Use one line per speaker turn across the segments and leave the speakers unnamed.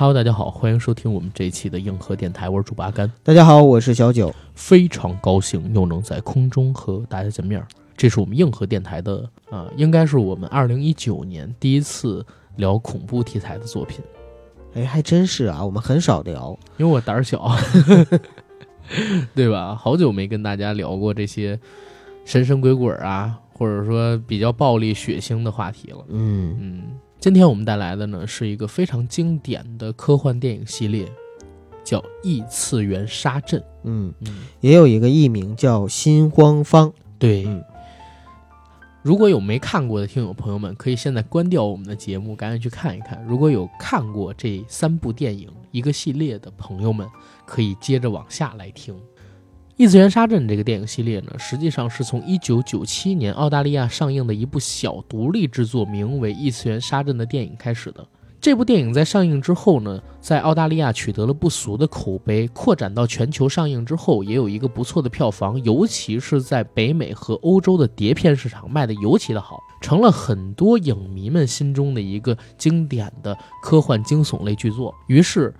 Hello，大家好，欢迎收听我们这一期的硬核电台，我是主八甘。
大家好，我是小九，
非常高兴又能在空中和大家见面。这是我们硬核电台的啊、应该是我们二零一九年第一次聊恐怖题材的作品，
哎，还真是啊，我们很少聊。
因为我胆儿小，对吧？好久没跟大家聊过这些神神鬼鬼啊，或者说比较暴力血腥的话题了。
嗯，
嗯，今天我们带来的呢是一个非常经典的科幻电影系列，叫《异次元杀阵》。
嗯，
嗯，
也有一个艺名叫心慌方。
对。
嗯
如果有没看过的听友朋友们，可以现在关掉我们的节目，赶紧去看一看。如果有看过这三部电影一个系列的朋友们，可以接着往下来听。《异次元杀阵》这个电影系列呢，实际上是从1997年澳大利亚上映的一部小独立制作，名为《异次元杀阵》的电影开始的。这部电影在上映之后呢，在澳大利亚取得了不俗的口碑，扩展到全球上映之后，也有一个不错的票房，尤其是在北美和欧洲的碟片市场卖得尤其的好，成了很多影迷们心中的一个经典的科幻惊悚类巨作。于是，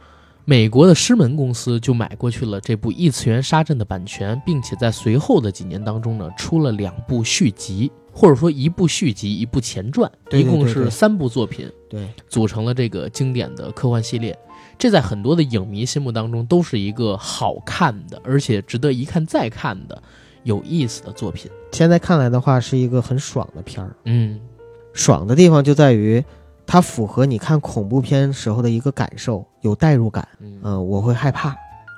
美国的狮门公司就买过去了这部《异次元杀阵》的版权，并且在随后的几年当中呢，出了两部续集，或者说一部续集，一部前传，一共是三部作品。
对，
组成了这个经典的科幻系列。这在很多的影迷心目当中都是一个好看的，而且值得一看再看的有意思的作品。
现在看来的话，是一个很爽的片儿。
嗯，
爽的地方就在于，它符合你看恐怖片时候的一个感受，有代入感。
嗯，
嗯、我会害怕。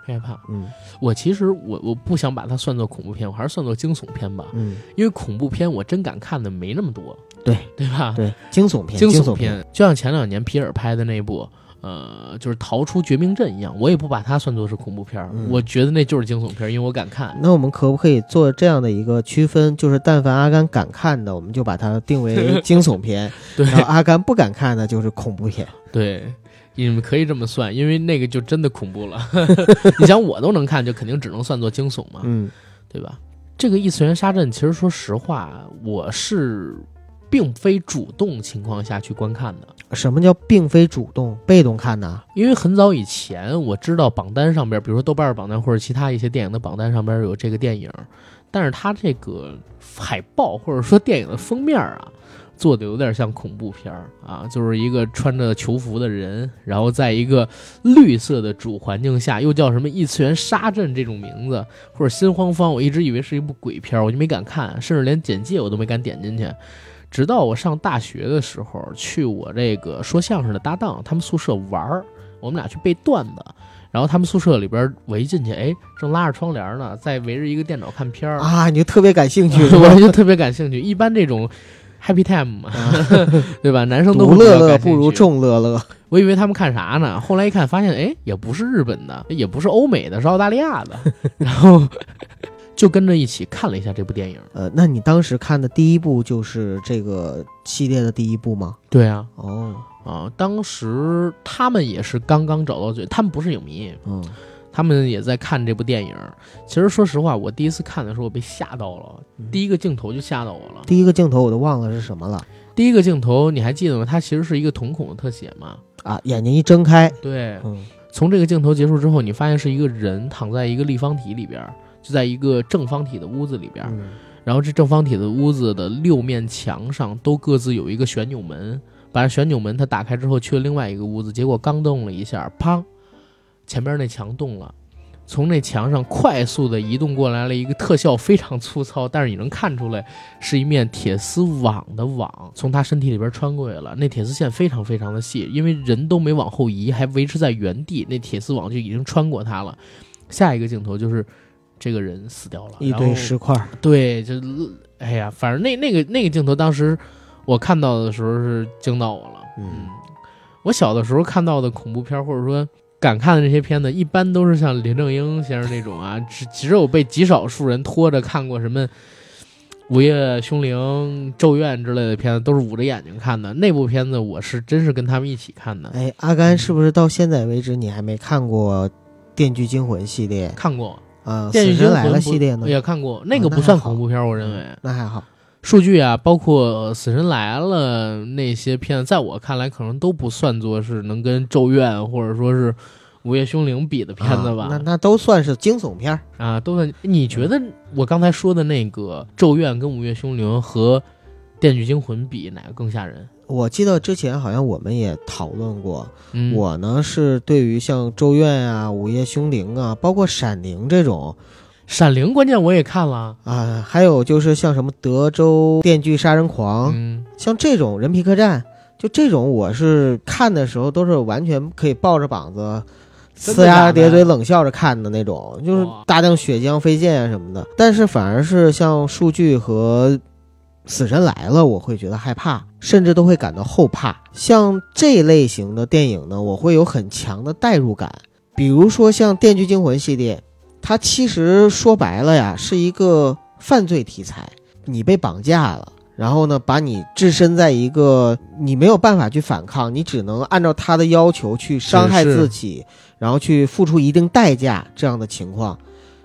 害怕。
嗯
我其实我我不想把它算作恐怖片，我还是算作惊悚片吧。
嗯，
因为恐怖片我真敢看的没那么多，
对
对吧？
对，惊悚片，
惊
悚
悚片，就像前两年皮尔拍的那部。呃，就是逃出绝命镇一样，我也不把它算作是恐怖片儿，
嗯
我觉得那就是惊悚片儿，因为我敢看。
那我们可不可以做这样的一个区分？就是但凡阿甘敢看的，我们就把它定为 惊悚片；
对
然后阿甘不敢看的，就是恐怖片。
对，你们可以这么算，因为那个就真的恐怖了。你想我都能看，就肯定只能算作惊悚嘛，
嗯
对吧？这个异次元杀阵，其实说实话，我是并非主动情况下去观看的，
什么叫并非主动，被动看呢？
因为很早以前我知道榜单上边，比如说豆瓣榜单或者其他一些电影的榜单上边有这个电影，但是它这个海报或者说电影的封面啊。做的有点像恐怖片儿啊，就是一个穿着囚服的人，然后在一个绿色的主环境下，又叫什么异次元杀阵这种名字，或者心慌方，我一直以为是一部鬼片，我就没敢看，甚至连简介我都没敢点进去。直到我上大学的时候，去我这个说相声的搭档他们宿舍玩儿，我们俩去背段子，然后他们宿舍里边我一进去，哎，正拉着窗帘呢，在围着一个电脑看片儿，
啊，你就特别感兴趣？
我就特别感兴趣。一般这种 happy time 嘛，对吧？男生都
乐乐不如众乐乐。
我以为他们看啥呢？后来一看，发现哎，也不是日本的，也不是欧美的，是澳大利亚的。然后就跟着一起看了一下这部电影。
呃，那你当时看的第一部就是这个系列的第一部吗？
对啊，
哦，
啊，当时他们也是刚刚找到最，他们不是影迷，
嗯，
他们也在看这部电影。其实说实话，我第一次看的时候，我被吓到了，
嗯
第一个镜头就吓到我了。
第一个镜头我都忘了是什么了
第一个镜头你还记得吗？它其实是一个瞳孔的特写嘛。
啊，眼睛一睁开，
对，
嗯
从这个镜头结束之后，你发现是一个人躺在一个立方体里边儿，就在一个正方体的屋子里边然后这正方体的屋子的六面墙上都各自有一个旋钮门，把旋钮门它打开之后去了另外一个屋子，结果刚动了一下，砰，前边那墙动了，从那墙上快速的移动过来了一个特效非常粗糙，但是你能看出来是一面铁丝网的网从他身体里边穿过去了，那铁丝线非常非常的细，因为人都没往后移，还维持在原地，那铁丝网就已经穿过他了。下一个镜头就是这个人死掉了，
一堆石块儿，
对，就哎呀，反正那那个那个镜头，当时我看到的时候是惊到我了。
嗯。
我小的时候看到的恐怖片儿，或者说敢看的这些片子，一般都是像林正英先生那种啊，只只有被极少数人拖着看过什么《午夜凶铃》《咒怨》之类的片子，都是捂着眼睛看的。那部片子我是真是跟他们一起看的，
哎，阿甘是不是到现在为止你还没看过《电锯惊魂》系列？
看过
啊？
《电锯惊魂
来了》系列呢？
也看过，那个不算恐怖片儿，我认为。
那还好，
数据啊，包括《死神来了》那些片子，在我看来可能都不算作是能跟《咒怨》或者说是《午夜凶铃》比的片子吧？
那那都算是惊悚片。
啊，都算。你觉得我刚才说的那个《咒怨》跟《午夜凶铃》和《电锯惊魂》比，哪个更吓人？
我记得之前好像我们也讨论过，
嗯，
我呢是对于像《咒怨》啊、《午夜凶铃》啊，包括《闪灵》这种《
闪灵》关键我也看了，
啊，还有就是像什么《德州电锯杀人狂》
嗯，
像这种人皮客栈，就这种我是看的时候都是完全可以抱着膀子。呲牙咧嘴冷笑着看的那种，就是大量血浆飞溅啊什么的。但是反而是像数据和死神来了，我会觉得害怕，甚至都会感到后怕。像这类型的电影呢，我会有很强的代入感。比如说像《电锯惊魂》系列，它其实说白了呀，是一个犯罪题材，你被绑架了。然后呢，把你置身在一个你没有办法去反抗，你只能按照他的要求去伤害自己，然后去付出一定代价这样的情况，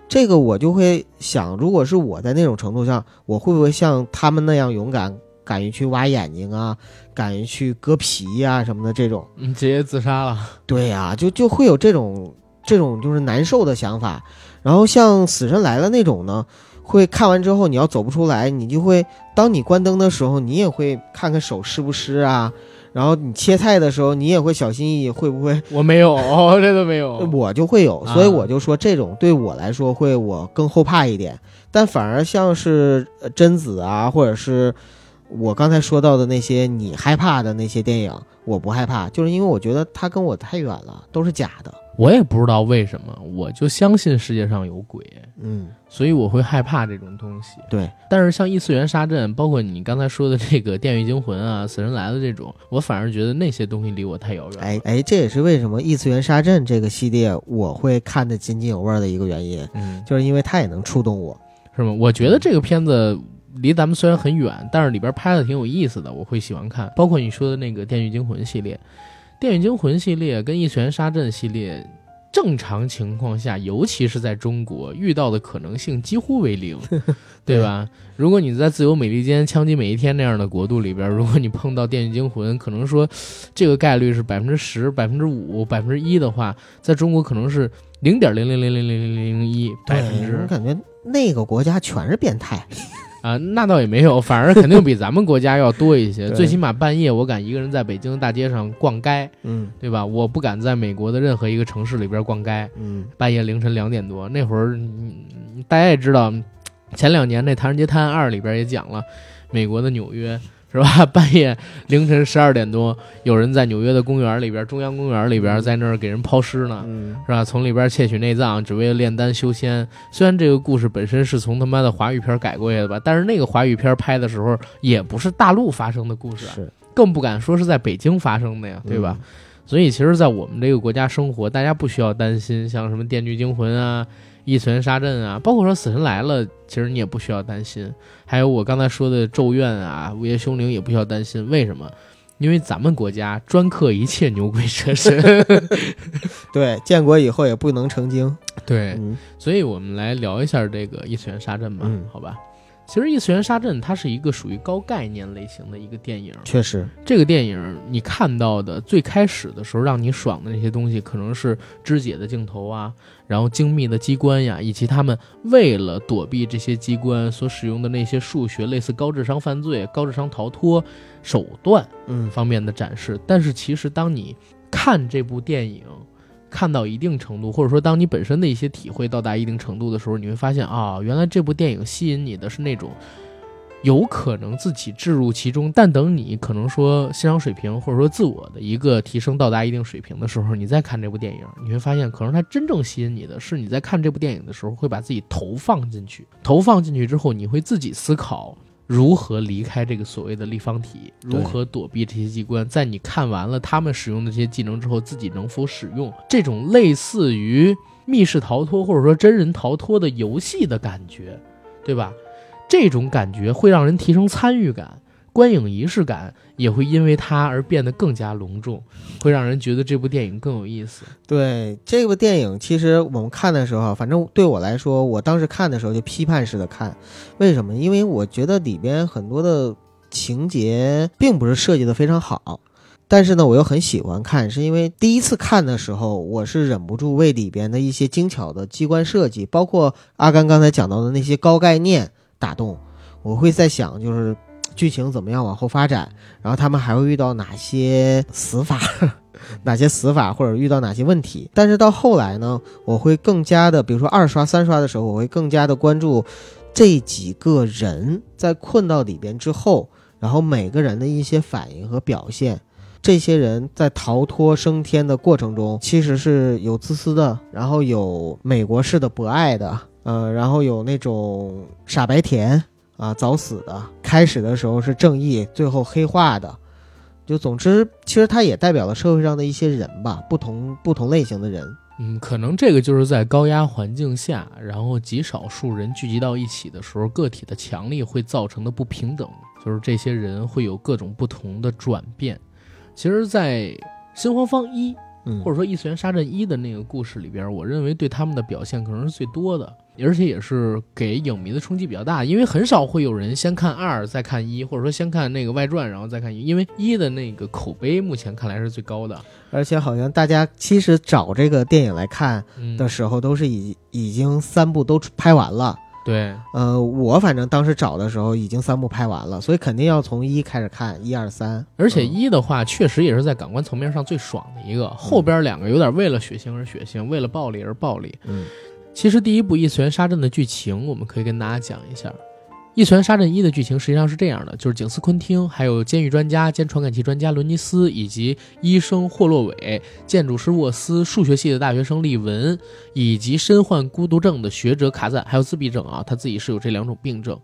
这个我就会想，如果是我在那种程度上，我会不会像他们那样勇敢，敢于去挖眼睛啊，敢于去割皮呀、什么的这种？
你直接自杀了。
对呀、就就会有这种这种就是难受的想法。然后像《死神来了》那种呢，会看完之后你要走不出来，你就会当你关灯的时候，你也会看看手湿不湿啊。然后你切菜的时候，你也会小心翼翼，会不会？
我没有，这都没有。
我就会有，
啊
所以我就说这种对我来说会我更后怕一点。但反而像是呃贞子啊，或者是我刚才说到的那些你害怕的那些电影，我不害怕，就是因为我觉得它跟我太远了，都是假的。
我也不知道为什么，我就相信世界上有鬼，
嗯，
所以我会害怕这种东西。
对，
但是像异次元杀阵，包括你刚才说的这个《电锯惊魂》啊、《死神来了》这种，我反而觉得那些东西离我太遥远了。
哎哎，这也是为什么异次元杀阵这个系列我会看得津津有味儿的一个原因，
嗯，
就是因为它也能触动我。
是吗？我觉得这个片子离咱们虽然很远，但是里边拍的挺有意思的，我会喜欢看。包括你说的那个《电锯惊魂》系列，《电锯惊魂》系列跟异次元杀阵系列。正常情况下，尤其是在中国，遇到的可能性几乎为零，对吧？如果你在自由美利坚、枪击每一天那样的国度里边，如果你碰到《电锯惊魂》，可能说这个概率是百分之十、百分之五、百分之一的话，在中国可能是零点零零零零零零零一百分，之
我感觉那个国家全是变态。
啊，那倒也没有，反而肯定比咱们国家要多一些。最起码半夜我敢一个人在北京大街上逛街，
嗯
对吧？我不敢在美国的任何一个城市里边逛街。
嗯，
半夜凌晨两点多，那会儿嗯大家也知道，前两年那《唐人街探案二》里边也讲了，美国的纽约是吧？半夜凌晨十二点多，有人在纽约的公园里边，中央公园里边，在那儿给人抛尸呢。
嗯
是吧？从里边窃取内脏，只为了炼丹修仙。虽然这个故事本身是从他妈的华语片改过来的吧，但是那个华语片拍的时候也不是大陆发生的故事啊，
是
更不敢说是在北京发生的呀，对吧？？所以其实，在我们这个国家生活，大家不需要担心，像什么《电锯惊魂》啊、《异次元杀阵》啊，包括说《死神来了》，其实你也不需要担心。还有我刚才说的《咒怨》啊、《午夜凶铃》也不需要担心。为什么？因为咱们国家专克一切牛鬼蛇神。
对，建国以后也不能成精。
对，
嗯
所以我们来聊一下这个异次元杀阵吧，
嗯
好吧？其实异次元杀阵它是一个属于高概念类型的一个电影。
确实，
这个电影你看到的最开始的时候让你爽的那些东西，可能是肢解的镜头啊，然后精密的机关呀，以及他们为了躲避这些机关所使用的那些数学，类似高智商犯罪、高智商逃脱手段。
嗯
方面的展示。但是其实当你看这部电影看到一定程度，或者说当你本身的一些体会到达一定程度的时候，你会发现啊，原来这部电影吸引你的是那种。有可能自己置入其中，但等你可能说欣赏水平或者说自我的一个提升到达一定水平的时候，你再看这部电影，你会发现，可能它真正吸引你的是你在看这部电影的时候会把自己投放进去，投放进去之后，你会自己思考如何离开这个所谓的立方体，如何躲避这些机关。在你看完了他们使用的这些技能之后，自己能否使用这种类似于密室逃脱或者说真人逃脱的游戏的感觉，对吧？这种感觉会让人提升参与感。观影仪式感也会因为它而变得更加隆重，会让人觉得这部电影更有意思。
对这部电影，其实我们看的时候，反正对我来说，我当时看的时候就批判式的看，为什么？因为我觉得里边很多的情节并不是设计的非常好，但是呢，我又很喜欢看，是因为第一次看的时候，我是忍不住为里边的一些精巧的机关设计，包括阿甘刚才讲到的那些高概念打动，我会在想，就是。剧情怎么样往后发展？然后他们还会遇到哪些死法？哪些死法或者遇到哪些问题？但是到后来呢，我会更加的，比如说二刷、三刷的时候，我会更加的关注这几个人在困到里边之后，然后每个人的一些反应和表现。这些人在逃脱升天的过程中，其实是有自私的，然后有美国式的博爱的，呃，然后有那种傻白甜。啊，早死的，开始的时候是正义，最后黑化的，就总之，其实它也代表了社会上的一些人吧，不同不同类型的人。
嗯，可能这个就是在高压环境下，然后极少数人聚集到一起的时候，个体的强力会造成的不平等，就是这些人会有各种不同的转变。其实，在《新黄方一》或者说《异次元杀阵一》的那个故事里边，我认为对他们的表现可能是最多的。而且也是给影迷的冲击比较大，因为很少会有人先看二再看一，或者说先看那个外传然后再看一，因为一的那个口碑目前看来是最高的。
而且好像大家其实找这个电影来看的时候，都是已已经三部都拍完了。
对，
呃，我反正当时找的时候已经三部拍完了，所以肯定要从一开始看，一二三。
而且一的话，确实也是在感官层面上最爽的一个，后边两个有点为了血腥而血腥，为了暴力而暴力。
嗯。
其实第一部《异次元杀阵》的剧情，我们可以跟大家讲一下，《一拳杀阵一》的剧情实际上是这样的：就是景斯昆汀、还有监狱专家兼传感器专家伦尼斯，以及医生霍洛韦、建筑师沃斯、数学系的大学生利文，以及身患孤独症的学者卡赞，还有自闭症啊，他自己是有这两种病症。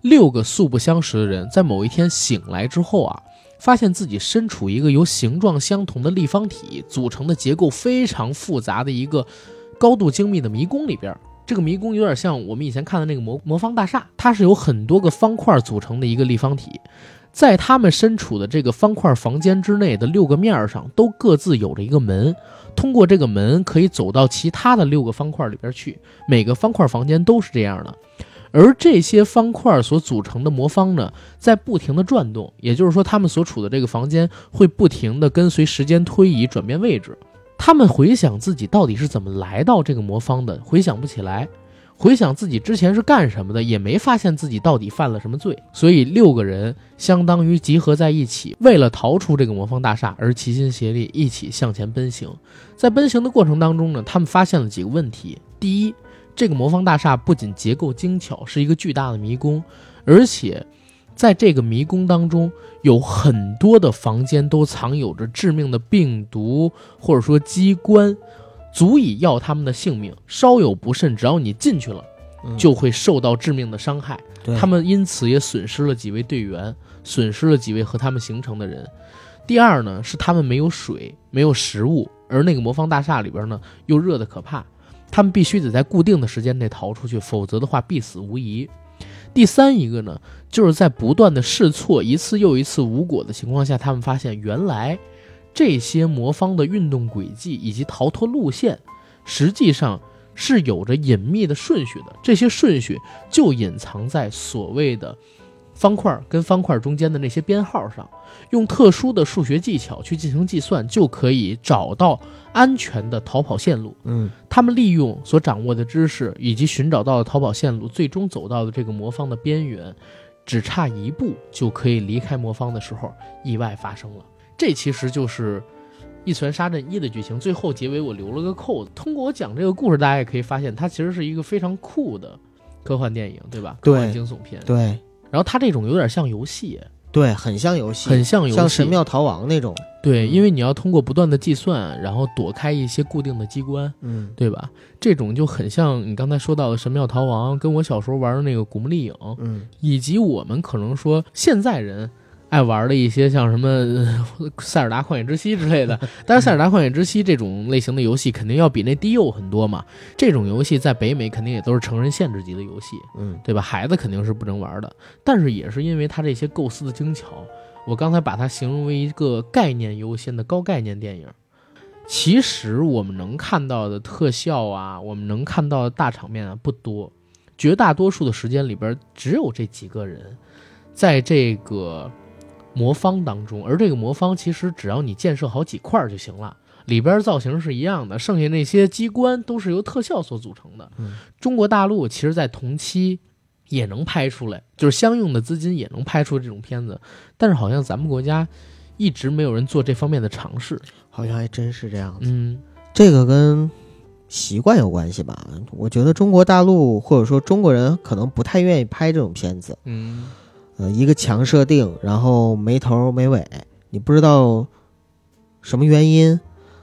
六个素不相识的人，在某一天醒来之后啊，发现自己身处一个由形状相同的立方体组成的结构非常复杂的一个。高度精密的迷宫里边，这个迷宫有点像我们以前看的那个魔魔方大厦，它是由很多个方块组成的一个立方体，在他们身处的这个方块房间之内的六个面上都各自有着一个门，通过这个门可以走到其他的六个方块里边去。每个方块房间都是这样的，而这些方块所组成的魔方呢，在不停的转动，也就是说，他们所处的这个房间会不停的跟随时间推移转变位置。他们回想自己到底是怎么来到这个魔方的，回想不起来；回想自己之前是干什么的，也没发现自己到底犯了什么罪。所以六个人相当于集合在一起，为了逃出这个魔方大厦而齐心协力，一起向前奔行。在奔行的过程当中呢，他们发现了几个问题：第一，这个魔方大厦不仅结构精巧，是一个巨大的迷宫，而且。在这个迷宫当中，有很多的房间都藏有着致命的病毒或者说机关，足以要他们的性命。稍有不慎，只要你进去了，就会受到致命的伤害。他们因此也损失了几位队员，损失了几位和他们形成的人。第二呢，是他们没有水，没有食物，而那个魔方大厦里边呢又热得可怕，他们必须得在固定的时间内逃出去，否则的话必死无疑。第三一个呢，就是在不断的试错一次又一次无果的情况下，他们发现原来这些魔方的运动轨迹以及逃脱路线，实际上是有着隐秘的顺序的。这些顺序就隐藏在所谓的。方块跟方块中间的那些编号上，用特殊的数学技巧去进行计算，就可以找到安全的逃跑线路。
嗯，
他们利用所掌握的知识以及寻找到的逃跑线路，最终走到了这个魔方的边缘，只差一步就可以离开魔方的时候，意外发生了。这其实就是《一拳杀阵一》的剧情。最后结尾我留了个扣子。通过我讲这个故事，大家也可以发现，它其实是一个非常酷的科幻电影，对吧？科幻惊悚片。
对。
然后它这种有点像游戏，
对，很像游戏，
很像游戏，
像神庙逃亡那种。
对，因为你要通过不断的计算，然后躲开一些固定的机关，
嗯，
对吧？这种就很像你刚才说到的神庙逃亡，跟我小时候玩的那个古墓丽影，
嗯，
以及我们可能说现在人，爱玩的一些像什么呃《塞尔达旷野之息》之类的。但是《塞尔达旷野之息》这种类型的游戏肯定要比那低幼很多嘛。这种游戏在北美肯定也都是成人限制级的游戏，
嗯
对吧？孩子肯定是不能玩的。但是也是因为它这些构思的精巧，我刚才把它形容为一个概念优先的高概念电影。其实我们能看到的特效啊，我们能看到的大场面啊不多，绝大多数的时间里边只有这几个人，在这个魔方当中，而这个魔方其实只要你建设好几块儿就行了。里边造型是一样的，剩下那些机关都是由特效所组成的。
嗯
中国大陆其实，在同期也能拍出来，就是相应的资金也能拍出这种片子，但是好像咱们国家一直没有人做这方面的尝试。
好像还真是这样子。
嗯
这个跟习惯有关系吧？我觉得中国大陆或者说中国人可能不太愿意拍这种片子。
嗯
呃，一个强设定，然后没头没尾，你不知道什么原因，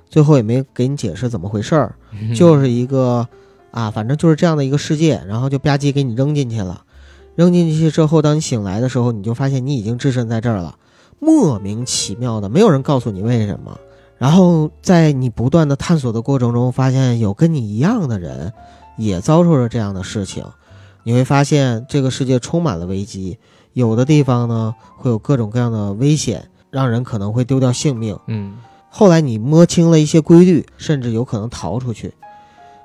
最后也没给你解释怎么回事儿，就是一个啊，反正就是这样的一个世界，然后就吧唧给你扔进去了。扔进去之后，当你醒来的时候，你就发现你已经置身在这儿了，莫名其妙的，没有人告诉你为什么。然后在你不断的探索的过程中，发现有跟你一样的人也遭受着这样的事情，你会发现这个世界充满了危机，有的地方呢会有各种各样的危险，让人可能会丢掉性命。
嗯
后来你摸清了一些规律，甚至有可能逃出去，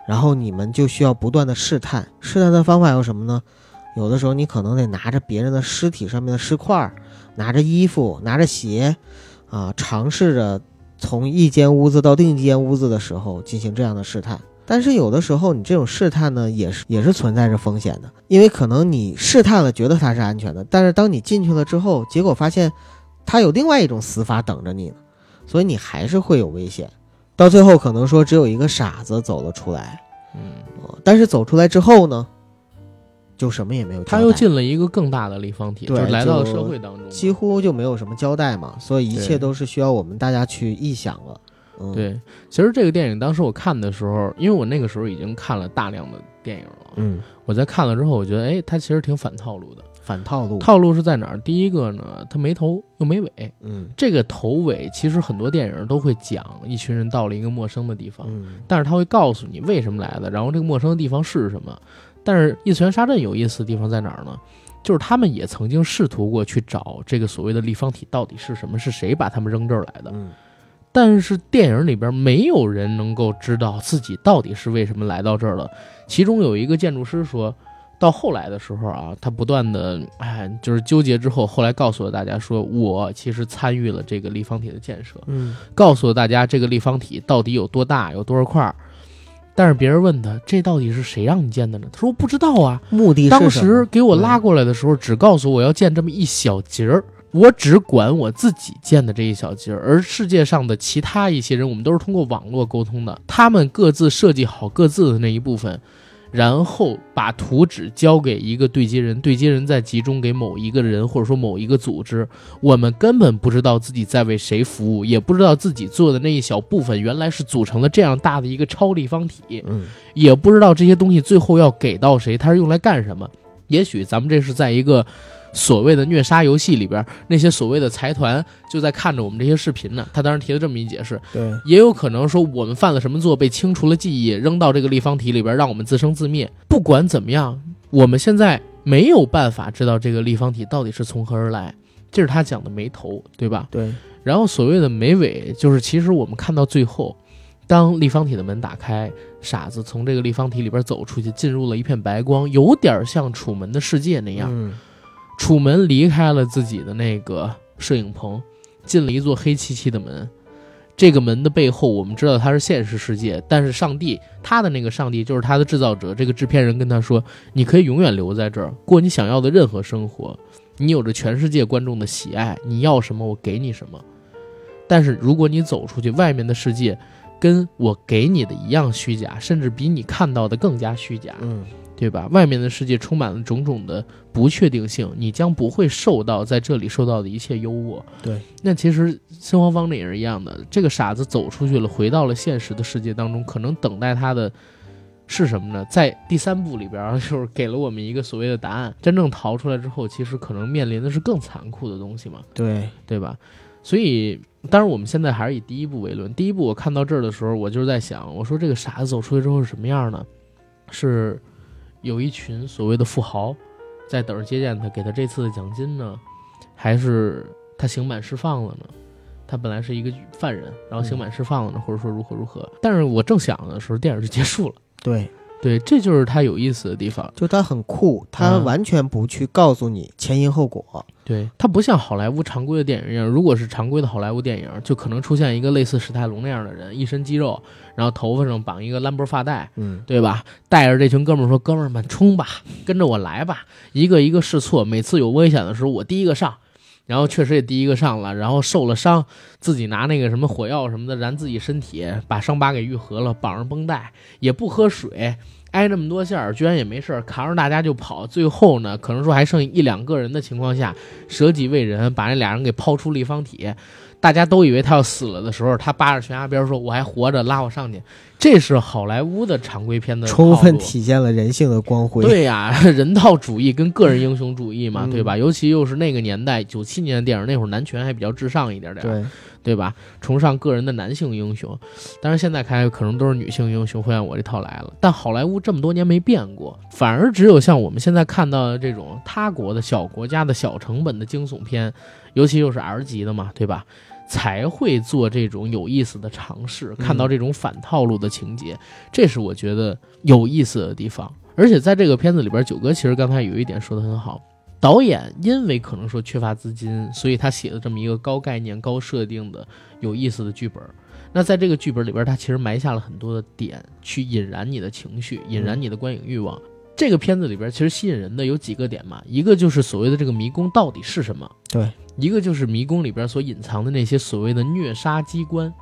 然后你们就需要不断的试探。试探的方法有什么呢？有的时候你可能得拿着别人的尸体上面的尸块儿，拿着衣服，拿着鞋，啊，尝试着从一间屋子到另一间屋子的时候进行这样的试探。但是有的时候你这种试探呢，也是也是存在着风险的，因为可能你试探了，觉得它是安全的，但是当你进去了之后，结果发现它有另外一种死法等着你呢。所以你还是会有危险。到最后可能说只有一个傻子走了出来，
嗯，
呃但是走出来之后呢，就什么也没有，
他又进了一个更大的立方体，
对
就来到了社会当中。
几乎就没有什么交代嘛，所以一切都是需要我们大家去臆想了。嗯，，
对，其实这个电影当时我看的时候，因为我那个时候已经看了大量的电影了，
嗯，
我在看了之后，我觉得，哎，它其实挺反套路的。
反套路，
套路是在哪儿？第一个呢，它没头又没尾。
嗯
这个头尾其实很多电影都会讲，一群人到了一个陌生的地方，
嗯
但是他会告诉你为什么来的，然后这个陌生的地方是什么。但是异次元杀阵有意思的地方在哪儿呢？就是他们也曾经试图过去找这个所谓的立方体到底是什么，是谁把他们扔这儿来的。
嗯
但是电影里边没有人能够知道自己到底是为什么来到这儿了。其中有一个建筑师说，到后来的时候啊，他不断的哎，就是纠结之后，后来告诉了大家说，我其实参与了这个立方体的建设，
嗯
告诉了大家这个立方体到底有多大，有多少块儿。但是别人问他，这到底是谁让你建的呢？他说不知道啊。
目的是
当时给我拉过来的时候，只告诉我要建这么一小节儿，我只管我自己建的这一小节儿，而世界上的其他一些人，我们都是通过网络沟通的，他们各自设计好各自的那一部分，然后把图纸交给一个对接人，对接人再集中给某一个人或者说某一个组织，我们根本不知道自己在为谁服务，也不知道自己做的那一小部分原来是组成了这样大的一个超立方体。
嗯
也不知道这些东西最后要给到谁，它是用来干什么。也许咱们这是在一个所谓的虐杀游戏里边，那些所谓的财团就在看着我们这些视频呢。他当时提了这么一解释，
对
也有可能说我们犯了什么错，被清除了记忆，扔到这个立方体里边，让我们自生自灭。不管怎么样，我们现在没有办法知道这个立方体到底是从何而来。这是他讲的没头，对吧？
对
然后所谓的没尾，就是其实我们看到最后，当立方体的门打开，傻子从这个立方体里边走出去，进入了一片白光，有点像楚门的世界那样。
嗯
楚门离开了自己的那个摄影棚，进了一座黑漆漆的门。这个门的背后，我们知道它是现实世界，但是上帝，他的那个上帝就是他的制造者。这个制片人跟他说：“你可以永远留在这儿，过你想要的任何生活。你有着全世界观众的喜爱，你要什么我给你什么。但是如果你走出去，外面的世界跟我给你的一样虚假，甚至比你看到的更加虚假。
嗯
对吧？外面的世界充满了种种的不确定性，你将不会受到在这里受到的一切优渥。
对，
那其实新华方那也是一样的，这个傻子走出去了，回到了现实的世界当中，可能等待他的是什么呢？在第三部里边，就是给了我们一个所谓的答案。真正逃出来之后，其实可能面临的是更残酷的东西嘛，
对，
对吧？所以，当然我们现在还是以第一部为论。第一部我看到这儿的时候，我就是在想，我说这个傻子走出去之后是什么样呢？是有一群所谓的富豪在等着接见他，给他这次的奖金呢，还是他刑满释放了呢？他本来是一个犯人，然后刑满释放了呢，或者说如何如何？但是我正想的时候，电影就结束了。
对，
对，这就是它有意思的地方。
就它很酷，他
嗯
完全不去告诉你前因后果。
对，它不像好莱坞常规的电影一样，如果是常规的好莱坞电影，就可能出现一个类似史泰龙那样的人，一身肌肉，然后头发上绑一个兰博发带，
嗯，
对吧？带着这群哥们儿说：“哥们儿们，冲吧，跟着我来吧！”一个一个试错，每次有危险的时候，我第一个上。然后确实也第一个上了，然后受了伤，自己拿那个什么火药什么的燃自己身体，把伤疤给愈合了，绑上绷带，也不喝水，挨那么多下，居然也没事，扛着大家就跑。最后呢，可能说还剩一两个人的情况下，舍己为人，把那俩人给抛出立方体。大家都以为他要死了的时候，他扒着悬崖边说：“我还活着，拉我上去。”这是好莱坞的常规片的
充分体现了人性的光辉。
对呀、人道主义跟个人英雄主义嘛，
嗯
对吧？尤其又是那个年代，九七年的电影，那会儿男权还比较至上一点点，
对，
对吧？崇尚个人的男性英雄，当然现在看来可能都是女性英雄会按我这套来了。但好莱坞这么多年没变过，反而只有像我们现在看到的这种他国的小国家的小成本的惊悚片，尤其又是 R 级的嘛，对吧？才会做这种有意思的尝试，看到这种反套路的情节，这是我觉得有意思的地方。而且在这个片子里边，九哥其实刚才有一点说的很好，导演因为可能说缺乏资金，所以他写了这么一个高概念、高设定的有意思的剧本。那在这个剧本里边，他其实埋下了很多的点，去引燃你的情绪，引燃你的观影欲望。这个片子里边其实吸引人的有几个点嘛，一个就是所谓的这个迷宫到底是什么，
对，
一个就是迷宫里边所隐藏的那些所谓的虐杀机关，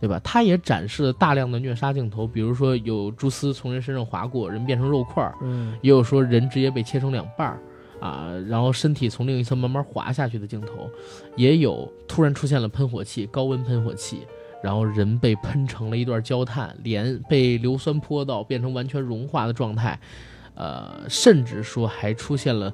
对吧？它也展示了大量的虐杀镜头，比如说有蛛丝从人身上划过，人变成肉块儿，
嗯，
也有说人直接被切成两半儿啊，然后身体从另一侧慢慢滑下去的镜头，也有突然出现了喷火器，高温喷火器，然后人被喷成了一段焦炭，脸被硫酸泼到变成完全融化的状态，呃，甚至说还出现了。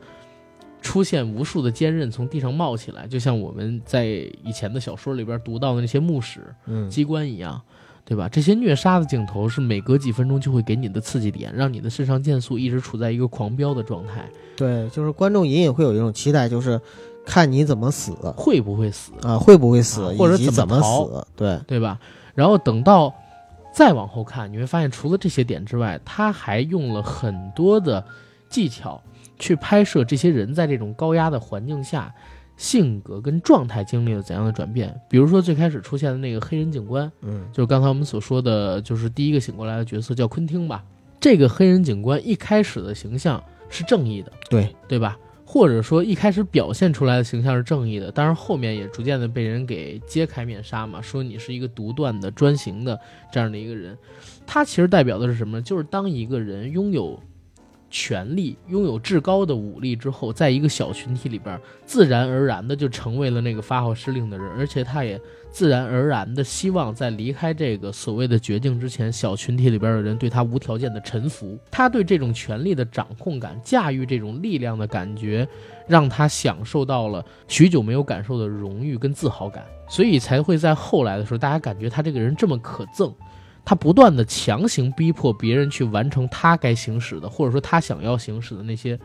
出现无数的坚韧从地上冒起来，就像我们在以前的小说里边读到的那些墓室，
嗯，
机关一样，对吧？这些虐杀的镜头是每隔几分钟就会给你的刺激点，让你的肾上腺素一直处在一个狂飙的状态。
对，就是观众隐隐会有一种期待，就是看你怎么死
会不会死，
啊，会不会死，
啊或者
怎么
怎么
死，对，
对吧？然后等到再往后看，你会发现除了这些点之外，他还用了很多的技巧去拍摄这些人在这种高压的环境下。性格跟状态经历了怎样的转变？比如说最开始出现的那个黑人警官，
嗯，
就是刚才我们所说的，就是第一个醒过来的角色叫昆汀吧。这个黑人警官一开始的形象是正义的，
对，
对吧？或者说一开始表现出来的形象是正义的，但是后面也逐渐的被人给揭开面纱嘛，说你是一个独断的、专行的这样的一个人。他其实代表的是什么？就是当一个人拥有权力、拥有至高的武力之后，在一个小群体里边，自然而然的就成为了那个发号施令的人，而且他也自然而然的希望在离开这个所谓的绝境之前，小群体里边的人对他无条件的臣服。他对这种权力的掌控感、驾驭这种力量的感觉，让他享受到了许久没有感受的荣誉跟自豪感，所以才会在后来的时候，大家感觉他这个人这么可憎。他不断的强行逼迫别人去完成他该行使的，或者说他想要行使的那些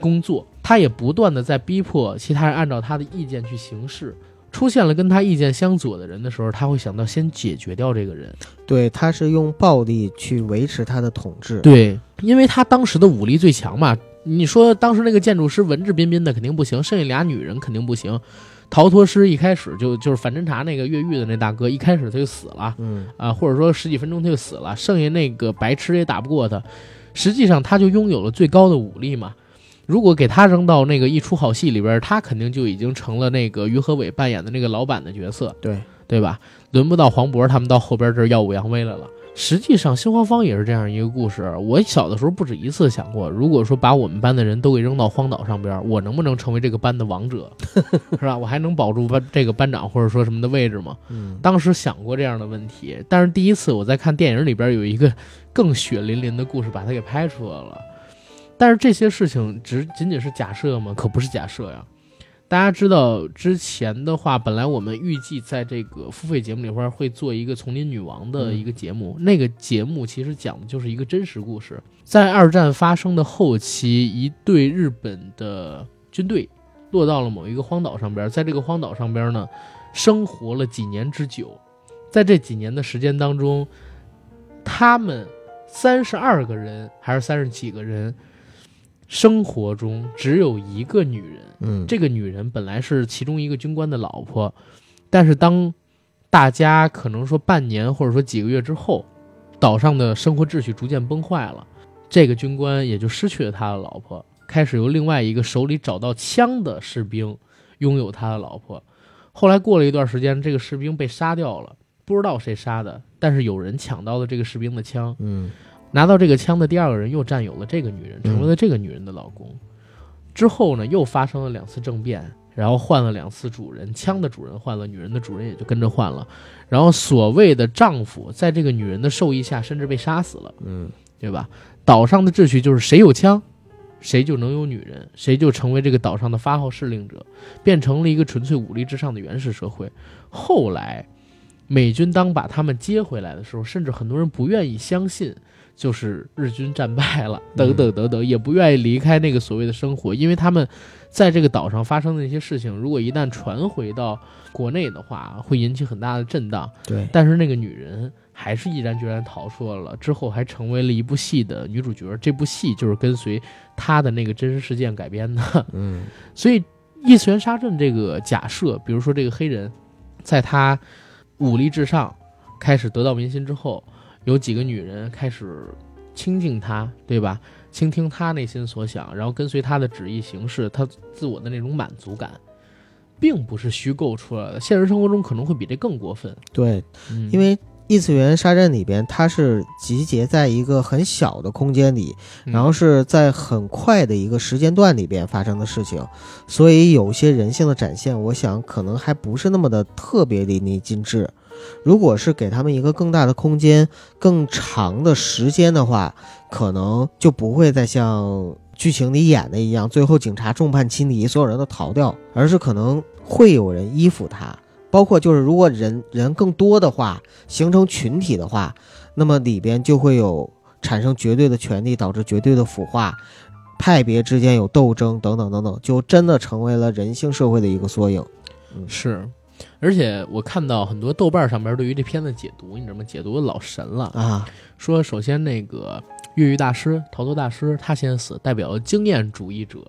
工作，他也不断的在逼迫其他人按照他的意见去行事。出现了跟他意见相左的人的时候，他会想到先解决掉这个人。
对，他是用暴力去维持他的统治，
对，因为他当时的武力最强嘛。你说当时那个建筑师文质彬彬的肯定不行，剩下俩女人肯定不行。逃脱师一开始就就是反侦查那个越狱的那大哥，一开始他就死了
嗯，
啊，或者说十几分钟他就死了，剩下那个白痴也打不过他。实际上他就拥有了最高的武力嘛。如果给他扔到那个一出好戏里边，他肯定就已经成了那个于和伟扮演的那个老板的角色。
对，
对吧？轮不到黄渤他们到后边这耀武扬威来了。实际上，心慌方也是这样一个故事。我小的时候不止一次想过，如果说把我们班的人都给扔到荒岛上边，我能不能成为这个班的王者，是吧？我还能保住班这个班长或者说什么的位置吗？
嗯，
当时想过这样的问题，但是第一次我在看电影里边有一个更血淋淋的故事，把它给拍出来了。但是这些事情只仅仅是假设吗？可不是假设呀。大家知道之前的话，本来我们预计在这个付费节目里边会做一个丛林女王的一个节目，那个节目其实讲的就是一个真实故事。在二战发生的后期，一队日本的军队落到了某一个荒岛上边，在这个荒岛上边呢，生活了几年之久。在这几年的时间当中，他们三十二个人还是三十几个人，生活中只有一个女人。
嗯，
这个女人本来是其中一个军官的老婆，但是当大家可能说半年或者说几个月之后，岛上的生活秩序逐渐崩坏了，这个军官也就失去了他的老婆，开始由另外一个手里找到枪的士兵拥有他的老婆。后来过了一段时间，这个士兵被杀掉了，不知道谁杀的，但是有人抢到了这个士兵的枪，
嗯
拿到这个枪的第二个人又占有了这个女人，成为了这个女人的老公。之后呢，又发生了两次政变，然后换了两次主人，枪的主人换了，女人的主人也就跟着换了。然后所谓的丈夫，在这个女人的授意下，甚至被杀死了，
嗯
对吧？岛上的秩序就是谁有枪，谁就能有女人，谁就成为这个岛上的发号施令者，变成了一个纯粹武力至上的原始社会。后来，美军当把他们接回来的时候，甚至很多人不愿意相信。就是日军战败了，等等等等，也不愿意离开那个所谓的生活，因为他们在这个岛上发生的那些事情，如果一旦传回到国内的话，会引起很大的震荡。
对，
但是那个女人还是毅然决然逃出来了，之后还成为了一部戏的女主角。这部戏就是跟随她的那个真实事件改编的。
嗯
所以异次元杀阵这个假设，比如说这个黑人，在他武力至上开始得到民心之后，有几个女人开始亲近他，对吧？倾听他内心所想，然后跟随他的旨意行事，他自我的那种满足感，并不是虚构出来的。现实生活中可能会比这更过分，
对，
嗯、
因为异次元沙阵里边，它是集结在一个很小的空间里，
嗯
然后是在很快的一个时间段里边发生的事情，所以有些人性的展现，我想可能还不是那么的特别淋漓尽致。如果是给他们一个更大的空间、更长的时间的话，可能就不会再像剧情里演的一样，最后警察众叛亲离，所有人都逃掉，而是可能会有人依附他。包括就是如果人人更多的话，形成群体的话，那么里边就会有产生绝对的权利，导致绝对的腐化，派别之间有斗争等等等等，就真的成为了人性社会的一个缩影。
嗯是，而且我看到很多豆瓣上边对于这片子解读，你知道吗？解读的老神了，
啊，
说首先那个越狱大师、逃脱大师他先死，代表了经验主义者。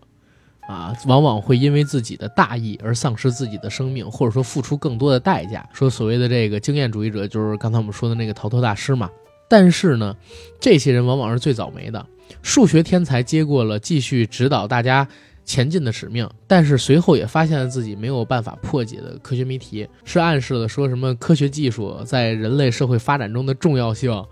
啊，往往会因为自己的大意而丧失自己的生命，或者说付出更多的代价。说所谓的这个经验主义者，就是刚才我们说的那个逃脱大师嘛。但是呢，这些人往往是最倒霉的。数学天才接过了继续指导大家前进的使命，但是随后也发现了自己没有办法破解的科学谜题，是暗示了说什么科学技术在人类社会发展中的重要性。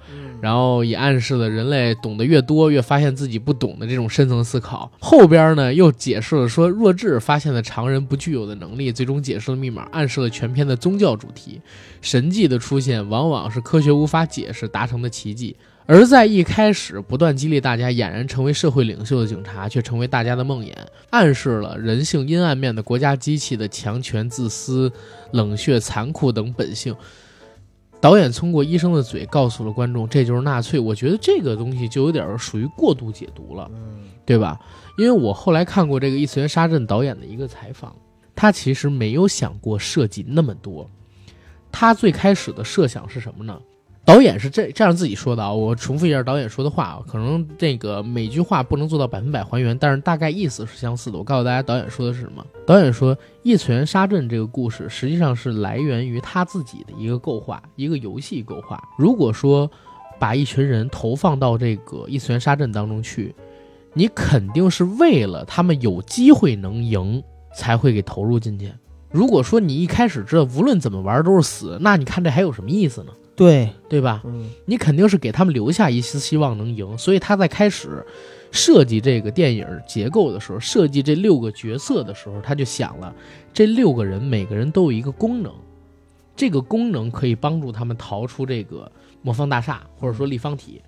然后也暗示了人类懂得越多，越发现自己不懂的这种深层思考。后边呢又解释了说弱智发现了常人不具有的能力，最终解释了密码，暗示了全篇的宗教主题。神迹的出现往往是科学无法解释达成的奇迹。而在一开始不断激励大家俨然成为社会领袖的警察，却成为大家的梦魇，暗示了人性阴暗面的国家机器的强权、自私、冷血、残酷等本性。导演通过医生的嘴告诉了观众，这就是纳粹。我觉得这个东西就有点属于过度解读了，对吧？因为我后来看过这个《异次元杀阵》导演的一个采访，他其实没有想过设计那么多。他最开始的设想是什么呢？导演是这这样自己说的啊，我重复一下导演说的话啊，可能这个每句话不能做到百分百还原，但是大概意思是相似的。我告诉大家，导演说的是什么？导演说，《异次元杀阵》这个故事实际上是来源于他自己的一个构画，一个游戏构画。如果说把一群人投放到这个异次元杀阵当中去，你肯定是为了他们有机会能赢才会给投入进去。如果说你一开始知道无论怎么玩都是死，那你看这还有什么意思呢？
对，
对吧？
嗯。
你肯定是给他们留下一丝希望能赢，所以他在开始设计这个电影结构的时候，设计这六个角色的时候，他就想了，这六个人每个人都有一个功能，这个功能可以帮助他们逃出这个魔方大厦或者说立方体，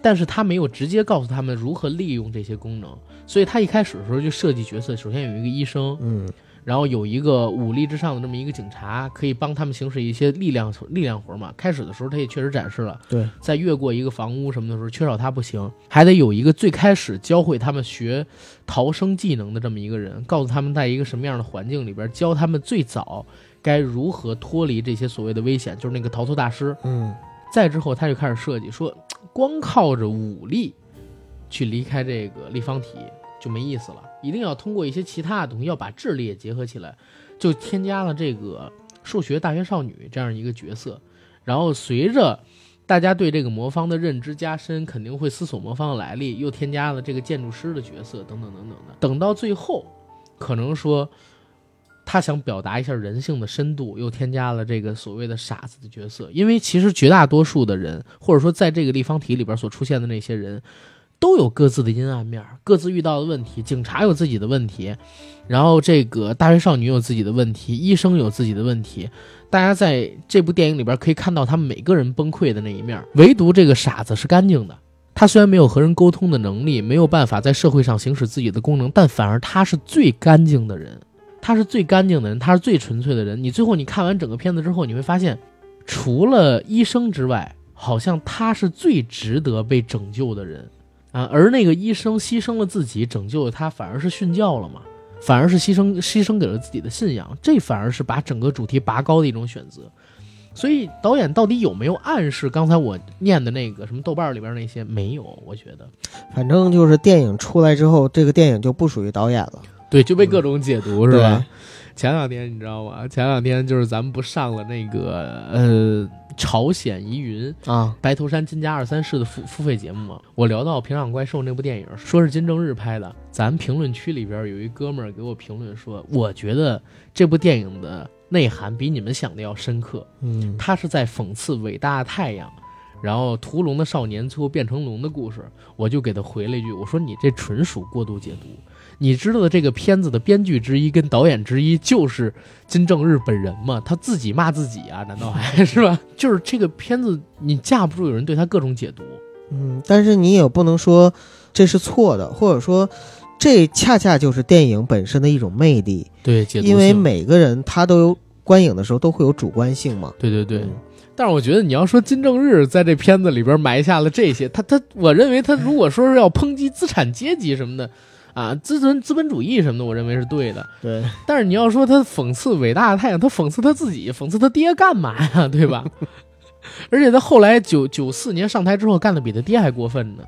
但是他没有直接告诉他们如何利用这些功能，所以他一开始的时候就设计角色，首先有一个医生，
嗯
然后有一个武力之上的这么一个警察，可以帮他们行使一些力量力量活嘛。开始的时候他也确实展示了，
对，
在越过一个房屋什么的时候，缺少他不行，还得有一个最开始教会他们学逃生技能的这么一个人，告诉他们在一个什么样的环境里边，教他们最早该如何脱离这些所谓的危险，就是那个逃脱大师。
嗯
再之后，他就开始设计说，光靠着武力去离开这个立方体就没意思了，一定要通过一些其他的东西，要把智力也结合起来，就添加了这个数学大学少女这样一个角色。然后随着大家对这个魔方的认知加深，肯定会思索魔方的来历，又添加了这个建筑师的角色等等等等的。等到最后，可能说他想表达一下人性的深度，又添加了这个所谓的傻子的角色。因为其实绝大多数的人，或者说在这个立方体里边所出现的那些人，都有各自的阴暗面，各自遇到的问题。警察有自己的问题，然后这个大学少女有自己的问题，医生有自己的问题。大家在这部电影里边可以看到他们每个人崩溃的那一面，唯独这个傻子是干净的。他虽然没有和人沟通的能力，没有办法在社会上行使自己的功能，但反而他是最干净的人。他是最干净的人，他是最纯粹的人。你最后你看完整个片子之后，你会发现，除了医生之外，好像他是最值得被拯救的人啊。而那个医生牺牲了自己，拯救了他，反而是殉教了嘛，反而是牺牲牺牲给了自己的信仰，这反而是把整个主题拔高的一种选择。所以导演到底有没有暗示刚才我念的那个什么豆瓣里边那些？没有，我觉得
反正就是电影出来之后，这个电影就不属于导演了，
对，就被各种解读、是吧？
对
前两天你知道吗？前两天就是咱们不上了那个呃朝鲜疑云
啊，
白头山金家二三世的付付费节目嘛，我聊到《平壤怪兽》那部电影，说是金正日拍的，咱评论区里边有一哥们儿给我评论说，我觉得这部电影的内涵比你们想的要深刻，
嗯
他是在讽刺伟大的太阳。然后屠龙的少年最后变成龙的故事，我就给他回了一句：“我说你这纯属过度解读。你知道的这个片子的编剧之一跟导演之一就是金正日本人吗？他自己骂自己啊？难道还是吧？就是这个片子，你架不住有人对他各种解读。
嗯，但是你也不能说这是错的，或者说这恰恰就是电影本身的一种魅力，
对，解读
因为每个人他都有观影的时候都会有主观性嘛。
对对对。
嗯
但是我觉得你要说金正日在这片子里边埋下了这些，他他，我认为他如果说是要抨击资产阶级什么的，啊，资本资本主义什么的，我认为是对的。
对，
但是你要说他讽刺伟大的太阳，他讽刺他自己，讽刺他爹干嘛呀？对吧？而且他后来九九四年上台之后，干的比他爹还过分呢。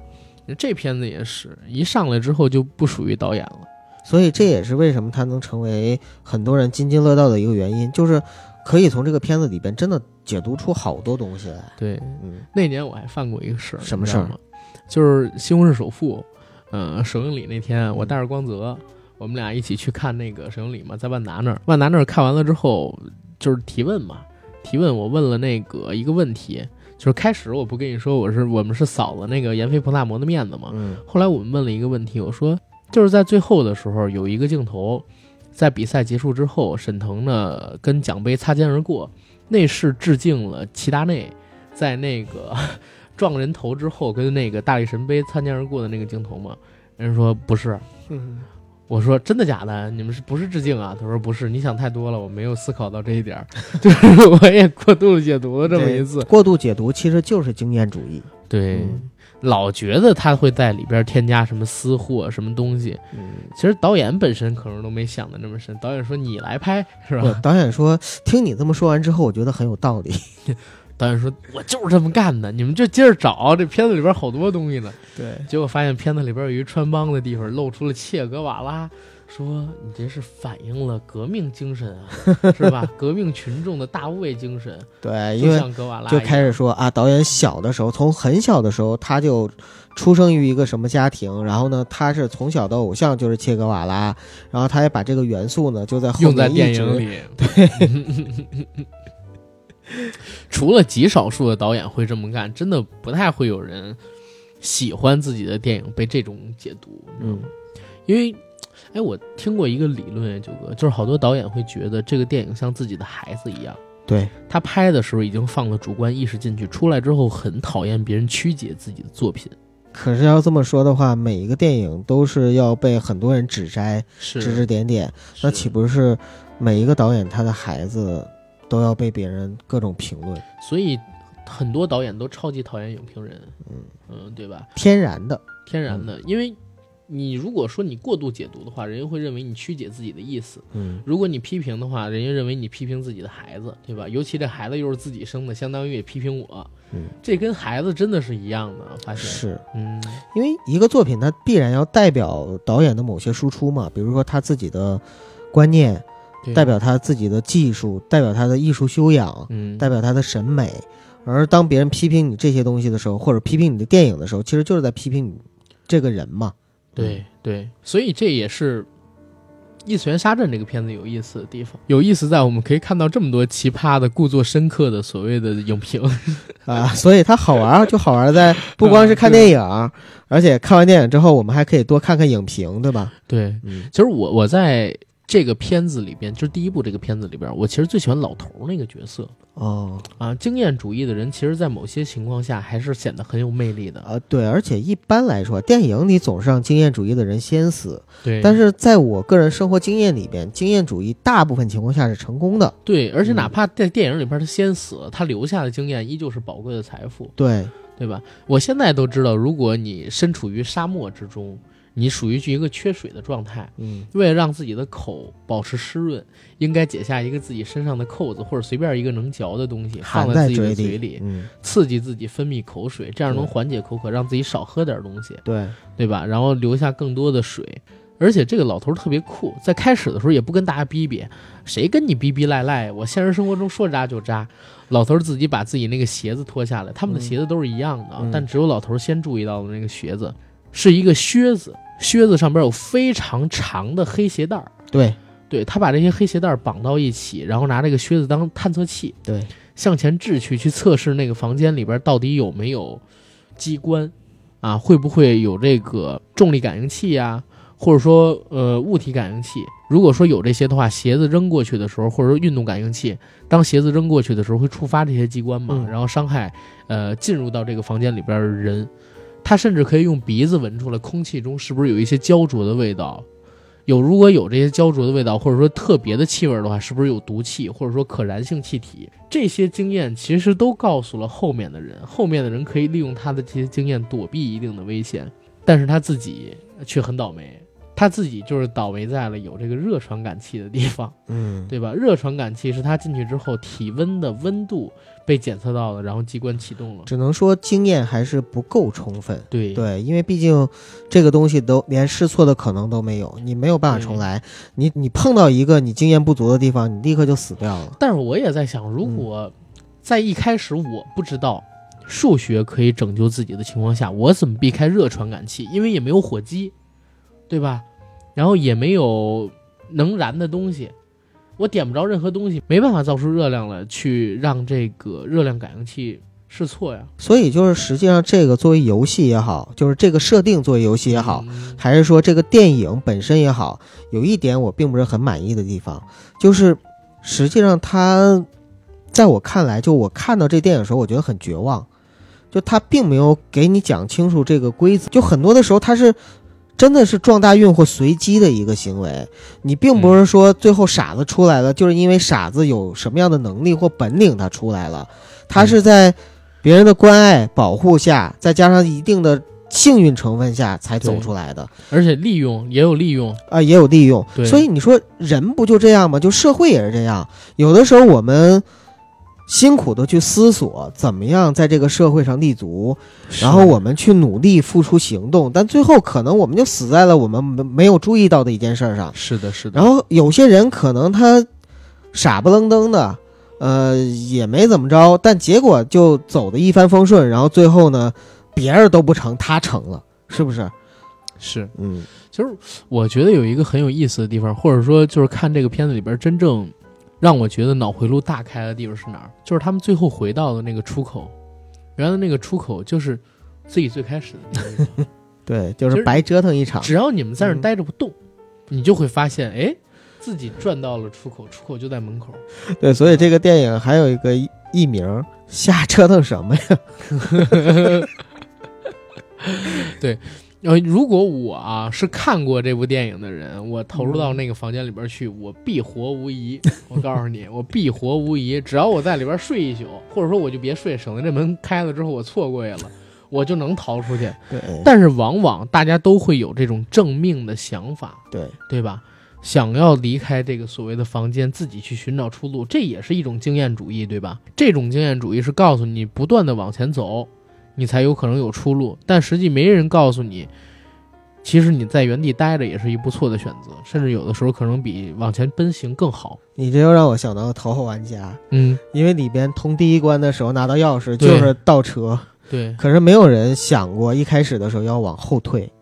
这片子也是一上来之后就不属于导演了。
所以这也是为什么他能成为很多人津津乐道的一个原因，就是可以从这个片子里边真的解读出好多东西来。
对，
嗯
那年我还犯过一个事儿，
什么事儿？
就是西红柿首富，呃，首映礼那天，我带着光泽，我们俩一起去看那个首映礼嘛，在万达那儿。万达那儿看完了之后，就是提问嘛，提问我问了那个一个问题，就是开始我不跟你说我是我们是扫了那个闫飞彭大魔的面子嘛，
嗯
后来我们问了一个问题，我说就是在最后的时候有一个镜头，在比赛结束之后，沈腾呢跟奖杯擦肩而过，那是致敬了齐达内在那个撞人头之后跟那个大力神杯擦肩而过的那个镜头吗？人说不是，
嗯，
我说真的假的？你们是不是致敬啊？他说不是，你想太多了，我没有思考到这一点儿，就是我也过度解读了这么一次。
过度解读其实就是经验主义。
对，
嗯
老觉得他会在里边添加什么私货、什么东西，
嗯，
其实导演本身可能都没想的那么深。导演说你来拍是吧？
导演说，听你这么说完之后，我觉得很有道理。
导演说我就是这么干的，你们就接着找，这片子里边好多东西呢。
对，
结果发现片子里边有一穿帮的地方，露出了切格瓦拉，说你这是反映了革命精神啊，是吧？革命群众的大无畏精神，
对，
就
因为
格瓦拉
就开始说啊，导演小的时候，从很小的时候他就出生于一个什么家庭，然后呢，他是从小的偶像就是切格瓦拉，然后他也把这个元素呢就在后
用在电影里。除了极少数的导演会这么干，真的不太会有人喜欢自己的电影被这种解读。
嗯，
因为，哎，我听过一个理论，九哥，就是好多导演会觉得这个电影像自己的孩子一样。
对
他拍的时候已经放了主观意识进去，出来之后很讨厌别人曲解自己的作品。
可是要这么说的话，每一个电影都是要被很多人指摘、
是
指指点点，那岂不是每一个导演他的孩子都要被别人各种评论？
所以很多导演都超级讨厌影评人，
嗯。
嗯，对吧？
天然的，
天然的，因为你如果说你过度解读的话，人家会认为你曲解自己的意思；
嗯。
如果你批评的话，人家认为你批评自己的孩子，对吧？尤其这孩子又是自己生的，相当于也批评我，
嗯，
这跟孩子真的是一样的，发现。
是。
嗯，
因为一个作品它必然要代表导演的某些输出嘛，比如说他自己的观念，
对
代表他自己的技术，代表他的艺术修养，
嗯，
代表他的审美。而当别人批评你这些东西的时候，或者批评你的电影的时候，其实就是在批评你这个人嘛。
对对，所以这也是《异次元杀阵》这个片子有意思的地方。有意思在我们可以看到这么多奇葩的、故作深刻的所谓的影评。
啊，所以它好玩儿就好玩儿在 不光是看电影，而且看完电影之后，我们还可以多看看影评，对吧？
对，
嗯
其实我我在这个片子里边，就是第一部这个片子里边，我其实最喜欢老头儿那个角色
哦
啊。经验主义的人，其实在某些情况下还是显得很有魅力的。
啊，对，而且一般来说，电影里总是让经验主义的人先死，
对，
但是在我个人生活经验里边，经验主义大部分情况下是成功的。
对，而且
嗯
哪怕在电影里边他先死了，他留下的经验依旧是宝贵的财富。
对，
对吧？我现在都知道，如果你身处于沙漠之中，你属于一个缺水的状态，
嗯
为了让自己的口保持湿润，应该解下一个自己身上的扣子，或者随便一个能嚼的东西放
在
自己的
嘴
嘴里，
嗯，
刺激自己分泌口水，这样能缓解口渴，让自己少喝点东西，
对，
对吧？然后留下更多的水。而且这个老头儿特别酷，在开始的时候也不跟大家逼逼，谁跟你逼逼赖赖？我现实生活中说扎就扎。老头儿自己把自己那个鞋子脱下来，他们的
嗯
鞋子都是一样的，
嗯
但只有老头儿先注意到了那个鞋子是一个靴子，靴子上边有非常长的黑鞋带儿。
对，
对他把这些黑鞋带儿绑到一起，然后拿这个靴子当探测器，
对，
向前掷去，去测试那个房间里边到底有没有机关，啊，会不会有这个重力感应器呀、或者说呃物体感应器。如果说有这些的话，鞋子扔过去的时候，或者说运动感应器，当鞋子扔过去的时候会触发这些机关嘛，
嗯
然后伤害呃进入到这个房间里边的人。他甚至可以用鼻子闻出来空气中是不是有一些焦灼的味道。有，如果有这些焦灼的味道，或者说特别的气味的话，是不是有毒气，或者说可燃性气体？这些经验其实都告诉了后面的人，后面的人可以利用他的这些经验躲避一定的危险，但是他自己却很倒霉，他自己就是倒霉在了有这个热传感器的地方，
嗯，
对吧？热传感器是他进去之后体温的温度被检测到了，然后机关启动了。
只能说经验还是不够充分。
对
对，因为毕竟这个东西都连试错的可能都没有，你没有办法重来。你你碰到一个你经验不足的地方，你立刻就死掉了。
但是我也在想，如果在一开始我不知道数学可以拯救自己的情况下，我怎么避开热传感器？因为也没有火机，对吧？然后也没有能燃的东西，我点不着任何东西，没办法造出热量来去让这个热量感应器试错呀。
所以就是实际上这个作为游戏也好，就是这个设定作为游戏也好，
嗯
还是说这个电影本身也好，有一点我并不是很满意的地方，就是实际上它在我看来，就我看到这电影的时候，我觉得很绝望，就他并没有给你讲清楚这个规则，就很多的时候他是。真的是撞大运或随机的一个行为，你并不是说最后傻子出来了，就是因为傻子有什么样的能力或本领他出来了，他是在别人的关爱保护下，再加上一定的幸运成分下才走出来的。
而且利用也有利用，
啊，也有利用。所以你说人不就这样吗？就社会也是这样。有的时候我们辛苦的去思索怎么样在这个社会上立足，然后我们去努力付出行动，但最后可能我们就死在了我们没没有注意到的一件事儿上。
是的，是的，
然后有些人可能他傻不愣登的，呃，也没怎么着，但结果就走的一帆风顺，然后最后呢，别人都不成，他成了，是不是？
是。
嗯
就是我觉得有一个很有意思的地方，或者说就是看这个片子里边真正让我觉得脑回路大开的地方是哪儿？就是他们最后回到的那个出口，原来那个出口就是自己最开始的那个地方。
对，就
就是是
白折腾一场。
只要你们在那儿
嗯
待着不动，你就会发现，哎，自己转到了出口，出口就在门口。
对，所以这个电影还有一个艺名，瞎折腾什么呀？
呃，如果我啊是看过这部电影的人，我投入到那个房间里边去，我必活无疑。我告诉你，我必活无疑。只要我在里边睡一宿，或者说我就别睡，省得这门开了之后我错过去了，我就能逃出去。
对
但是往往大家都会有这种正命的想法，
对，
对吧？想要离开这个所谓的房间，自己去寻找出路，这也是一种经验主义，对吧？这种经验主义是告诉你不断的往前走，你才有可能有出路。但实际没人告诉你，其实你在原地待着也是一不错的选择，甚至有的时候可能比往前奔行更好。
你这又让我想到《头号玩家》，
嗯，
因为里边通第一关的时候拿到钥匙就是倒车，
对
可是没有人想过一开始的时候要往后退。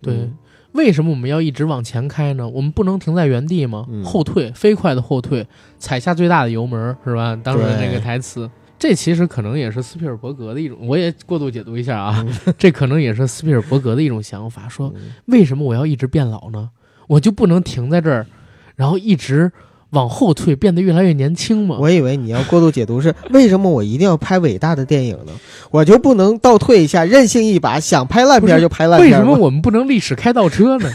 对。
嗯
为什么我们要一直往前开呢？我们不能停在原地吗？
嗯
后退，飞快的后退，踩下最大的油门，是吧？当时那个台词，这其实可能也是斯皮尔伯格的一种，我也过度解读一下啊，
嗯
这可能也是斯皮尔伯格的一种想法，说
嗯
为什么我要一直变老呢？我就不能停在这儿，然后一直往后退，变得越来越年轻吗？
我以为你要过度解读是为什么我一定要拍伟大的电影呢？我就不能倒退一下，任性一把，想拍烂片就拍烂
为
片吗？
什么我们不能历史开倒车呢？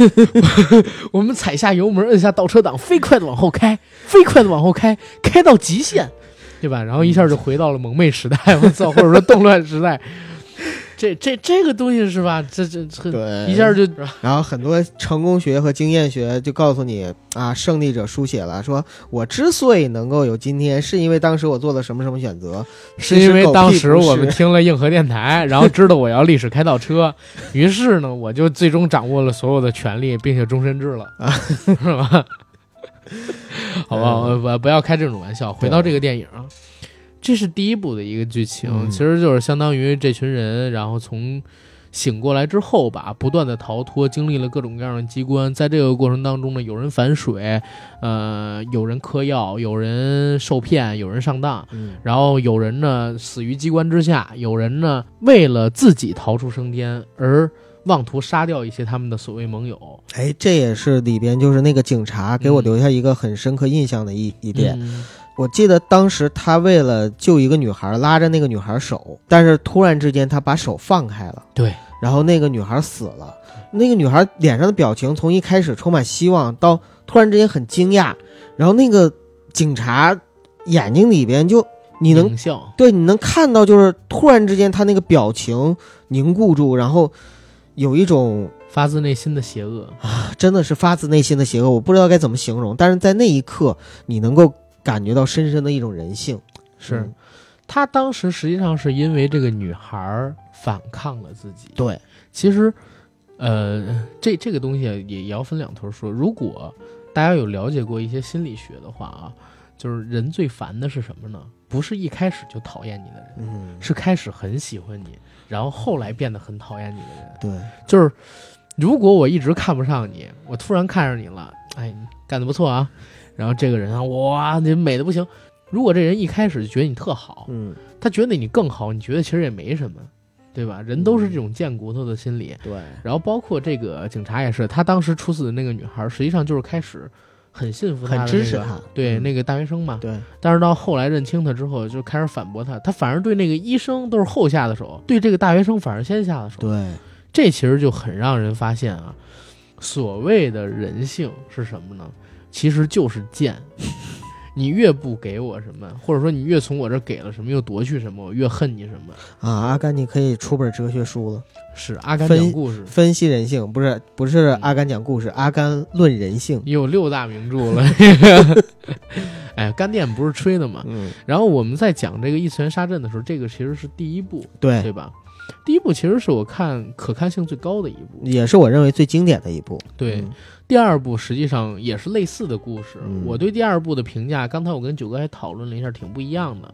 我们踩下油门，摁下倒车档，飞快的往后开，飞快的往后开，开到极限，对吧？然后一下就回到了蒙昧时代，我操，或者说动乱时代。这这这个东西是吧？这这这
对，
一下就
然后很多成功学和经验学就告诉你啊，胜利者书写了，说我之所以能够有今天，是因为当时我做了什么什么选择，
是因为当时我们听了硬核电台，然后知道我要历史开倒车，于是呢，我就最终掌握了所有的权利，并且终身制了，
啊
是吧？好吧，我不不要开这种玩笑。回到这个电影啊，这是第一部的一个剧情，
嗯
其实就是相当于这群人，然后从醒过来之后吧，不断的逃脱，经历了各种各样的机关，在这个过程当中呢，有人反水，呃，有人嗑药，有人受骗，有人上当。
嗯
然后有人呢死于机关之下，有人呢为了自己逃出升天而妄图杀掉一些他们的所谓盟友。
哎，这也是里边就是那个警察给我
嗯
留下一个很深刻印象的一一点。
嗯
我记得当时他为了救一个女孩，拉着那个女孩手，但是突然之间他把手放开了，
对，
然后那个女孩死了。那个女孩脸上的表情从一开始充满希望，到突然之间很惊讶，然后那个警察眼睛里边就你能，对，你能看到，就是突然之间他那个表情凝固住，然后有一种
发自内心的邪恶啊。
真的是发自内心的邪恶，我不知道该怎么形容，但是在那一刻，你能够感觉到深深的一种人性。
是、
嗯
他当时实际上是因为这个女孩儿反抗了自己。
对，
其实，呃，这这个东西也也要分两头说。如果大家有了解过一些心理学的话啊，就是人最烦的是什么呢？不是一开始就讨厌你的人，
嗯，
是开始很喜欢你，然后后来变得很讨厌你的人。
对，
就是如果我一直看不上你，我突然看上你了，哎，你干得不错啊，然后这个人啊，哇，你美的不行。如果这人一开始就觉得你特好，
嗯，
他觉得你更好，你觉得其实也没什么，对吧？人都是这种贱骨头的心理。
对，
然后包括这个警察也是，他当时处死的那个女孩，实际上就是开始很信服他、那个，
很支持他
对、
嗯
那个大学生嘛。
对，
但是到后来认清他之后，就开始反驳他，他反而对那个医生都是后下的手，对这个大学生反而先下的手。
对，
这其实就很让人发现啊，所谓的人性是什么呢？其实就是贱。你越不给我什么，或者说你越从我这儿给了什么，又夺去什么，我越恨你什么。
啊，阿甘，你可以出本哲学书了，
是阿甘讲故事，
分析人性，不是不是
嗯
阿甘讲故事，阿甘论人性。
你有六大名著了。哎，干电不是吹的嘛。
嗯，
然后我们在讲这个异次元杀阵的时候，这个其实是第一部，
对，
对吧？第一部其实是我看可看性最高的一部。
也是我认为最经典的一部。
对，
嗯
第二部实际上也是类似的故事。
嗯
我对第二部的评价，刚才我跟九哥还讨论了一下，挺不一样的。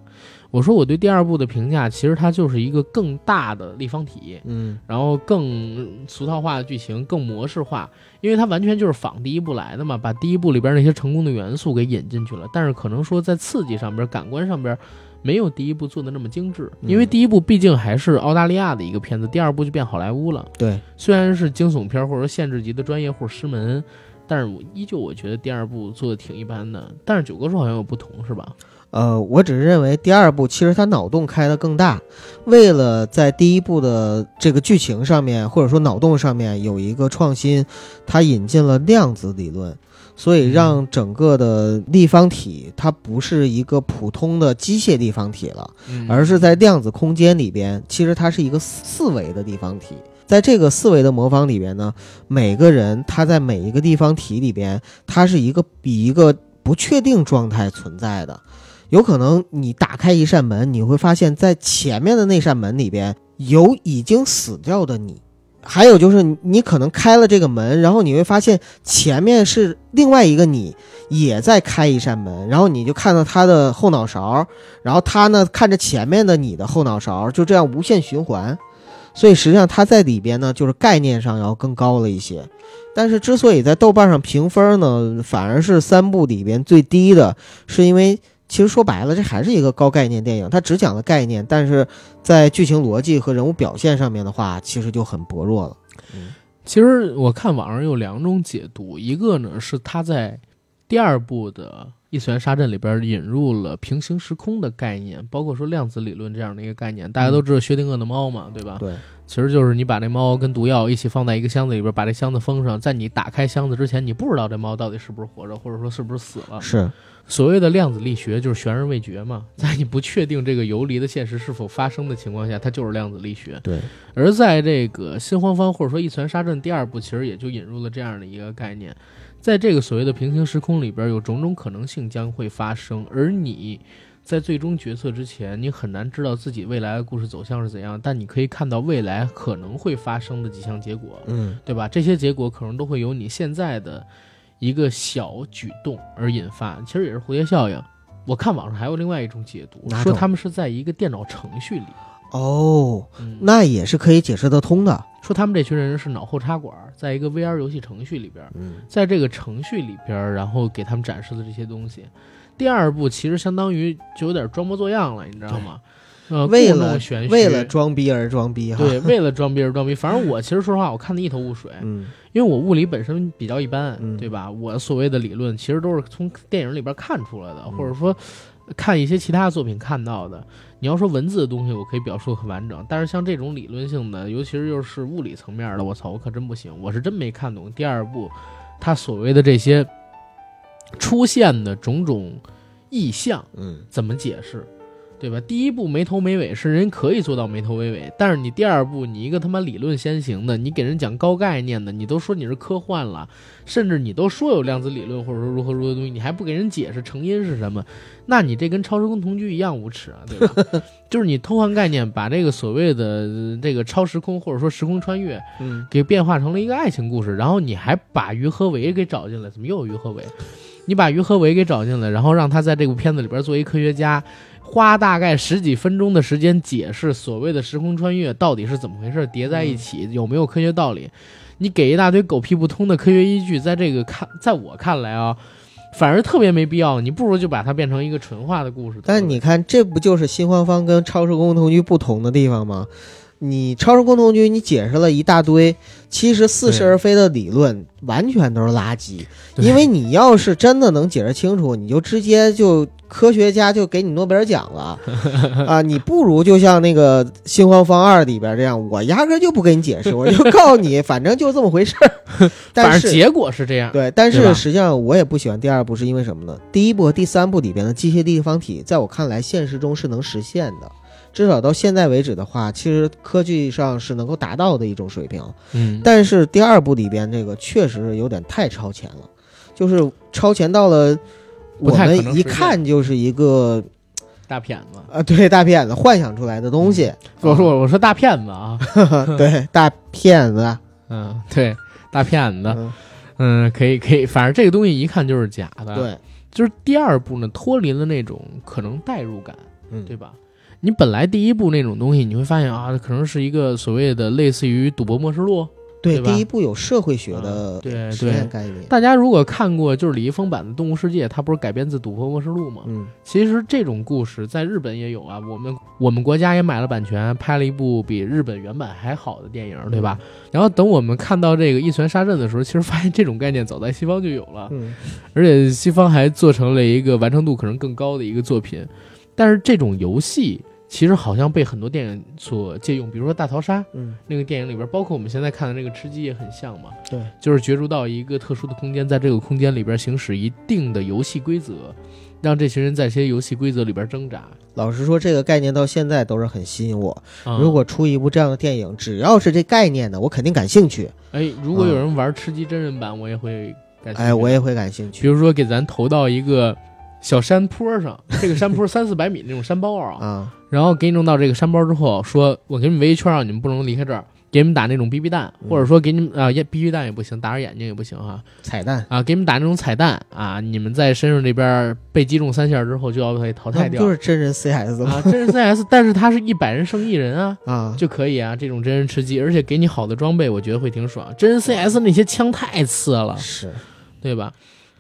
我说我对第二部的评价，其实它就是一个更大的立方体，
嗯
然后更俗套化的剧情，更模式化，因为它完全就是仿第一部来的嘛，把第一部里边那些成功的元素给引进去了。但是可能说在刺激上边、感官上边，没有第一部做的那么精致，因为
嗯
第一部毕竟还是澳大利亚的一个片子，第二部就变好莱坞了。
对，
虽然是惊悚片或者说限制级的专业户师门，但是我依旧我觉得第二部做的挺一般的。但是九哥说好像有不同是吧？
呃，我只是认为第二部其实它脑洞开得更大，为了在第一部的这个剧情上面或者说脑洞上面有一个创新，它引进了量子理论，所以让整个的立方体它不是一个普通的机械立方体了，
嗯
而是在量子空间里边，其实它是一个四四维的立方体。在这个四维的魔方里边呢，每个人他在每一个立方体里边，他是一个比一个不确定状态存在的。有可能你打开一扇门，你会发现在前面的那扇门里边有已经死掉的你，还有就是你可能开了这个门，然后你会发现前面是另外一个你也在开一扇门，然后你就看到他的后脑勺，然后他呢看着前面的你的后脑勺，就这样无限循环。所以实际上他在里边呢，就是概念上要更高了一些。但是之所以在豆瓣上评分呢，反而是三部里边最低的，是因为其实说白了，这还是一个高概念电影，它只讲了概念，但是在剧情逻辑和人物表现上面的话，其实就很薄弱了。
嗯其实我看网上有两种解读，一个呢是他在第二部的异次元杀阵里边引入了平行时空的概念，包括说量子理论这样的一个概念。大家都知道薛定谔的猫嘛，对吧？
对，
其实就是你把那猫跟毒药一起放在一个箱子里边，把这箱子封上，在你打开箱子之前，你不知道这猫到底是不是活着，或者说是不是死了。
是，
所谓的量子力学就是悬而未决嘛，在你不确定这个游离的现实是否发生的情况下，它就是量子力学。
对，
而在这个新荒方或者说一拳杀阵第二部，其实也就引入了这样的一个概念，在这个所谓的平行时空里边，有种种可能性将会发生，而你在最终决策之前，你很难知道自己未来的故事走向是怎样，但你可以看到未来可能会发生的几项结果，
嗯
对吧？这些结果可能都会有你现在的一个小举动而引发，其实也是蝴蝶效应。我看网上还有另外一种解读，说他们是在一个电脑程序里，
哦，
嗯，
那也是可以解释得通的。
说他们这群人是脑后插管，在一个 VR 游戏程序里边，
嗯
在这个程序里边，然后给他们展示的这些东西。第二部其实相当于就有点装模作样了，你知道吗？呃，
为了为了装逼而装逼哈。
对，为了 装逼而装逼。反正我其实说实话，我看的一头雾水，
嗯
因为我物理本身比较一般，
嗯
对吧？我所谓的理论其实都是从电影里边看出来的，
嗯
或者说看一些其他作品看到的。你要说文字的东西，我可以表述得很完整，但是像这种理论性的，尤其是又是物理层面的，我操，我可真不行，我是真没看懂第二部他所谓的这些出现的种种意象
嗯
怎么解释。对吧？第一步没头没尾是人可以做到没头没尾，但是你第二步你一个他妈理论先行的，你给人讲高概念的，你都说你是科幻了，甚至你都说有量子理论或者说如何如何东西，你还不给人解释成因是什么，那你这跟超时空同居一样无耻啊，对吧？就是你偷换概念，把这个所谓的呃这个超时空或者说时空穿越
嗯
给变化成了一个爱情故事，然后你还把于和伟给找进来，怎么又有于和伟？你把于和伟给找进来，然后让他在这部片子里边做一科学家，花大概十几分钟的时间解释所谓的时空穿越到底是怎么回事，叠在一起有没有科学道理？你给一大堆狗屁不通的科学依据，在这个看，在我看来啊，反而特别没必要。你不如就把它变成一个纯化的故事。
但你看，这不就是新欢方跟超时空同居不同的地方吗？你超时空同居，你解释了一大堆，其实似是而非的理论完全都是垃圾。因为你要是真的能解释清楚，你就直接就科学家就给你诺贝尔奖了 啊！你不如就像那个《新荒方二》里边这样，我压根就不给你解释，我就告诉你，反正就这么回事儿。但是
结果是这样。
对，但是实际上我也不喜欢第二部，是因为什么呢？第一部和第三部里边的机械立方体，在我看来，现实中是能实现的。至少到现在为止的话，其实科技上是能够达到的一种水平。
嗯，
但是第二部里边这个确实有点太超前了，就是超前到了我们一看就是一个
大骗子。
啊，对大骗子幻想出来的东西。
我说我说大骗子啊，
对大骗子，
嗯，对，大骗子。
嗯
嗯，可以可以，反正这个东西一看就是假的。，
对，
就是第二部呢，脱离了那种可能代入感，
嗯，
对吧？你本来第一部那种东西，你会发现啊，可能是一个所谓的类似于《赌博默示录》。
对，
对吧
第一部有社会学
啊
的
对
实验
对
概念。
大家如果看过就是李易峰版的《动物世界》，它不是改编自《赌博默示录》吗？
嗯
其实这种故事在日本也有啊，我们我们国家也买了版权，拍了一部比日本原版还好的电影，对吧？然后等我们看到这个一拳杀阵的时候，其实发现这种概念早在西方就有了，
嗯
而且西方还做成了一个完成度可能更高的一个作品。但是这种游戏其实好像被很多电影所借用，比如说《大逃杀》
嗯，
那个电影里边，包括我们现在看的那个《吃鸡》也很像嘛。
对，
就是角逐到一个特殊的空间，在这个空间里边行使一定的游戏规则，让这群人在这些游戏规则里边挣扎。
老实说，这个概念到现在都是很吸引我。
啊
如果出一部这样的电影，只要是这概念的，我肯定感兴趣。
哎，如果有人玩吃鸡真人版，我也会感兴趣。
哎，我也会感兴趣比
如说给咱投到一个小山坡上，这个山坡三四百米那种山包啊，
啊。
然后给你弄到这个山包之后，说我给你们围一圈啊，你们不能离开这儿。给你们打那种 BB 弹，
嗯
或者说给你们啊，也 BB 弹也不行，打着眼睛也不行啊
彩蛋
啊，给你们打那种彩蛋啊，你们在身上这边被击中三下之后就要被淘汰掉
就是真人 CS 吗？
啊，真人 CS，但是它是一百人胜一人啊，
啊，
就可以啊，这种真人吃鸡，而且给你好的装备，我觉得会挺爽。真人 CS 那些枪太次了，
是
对吧？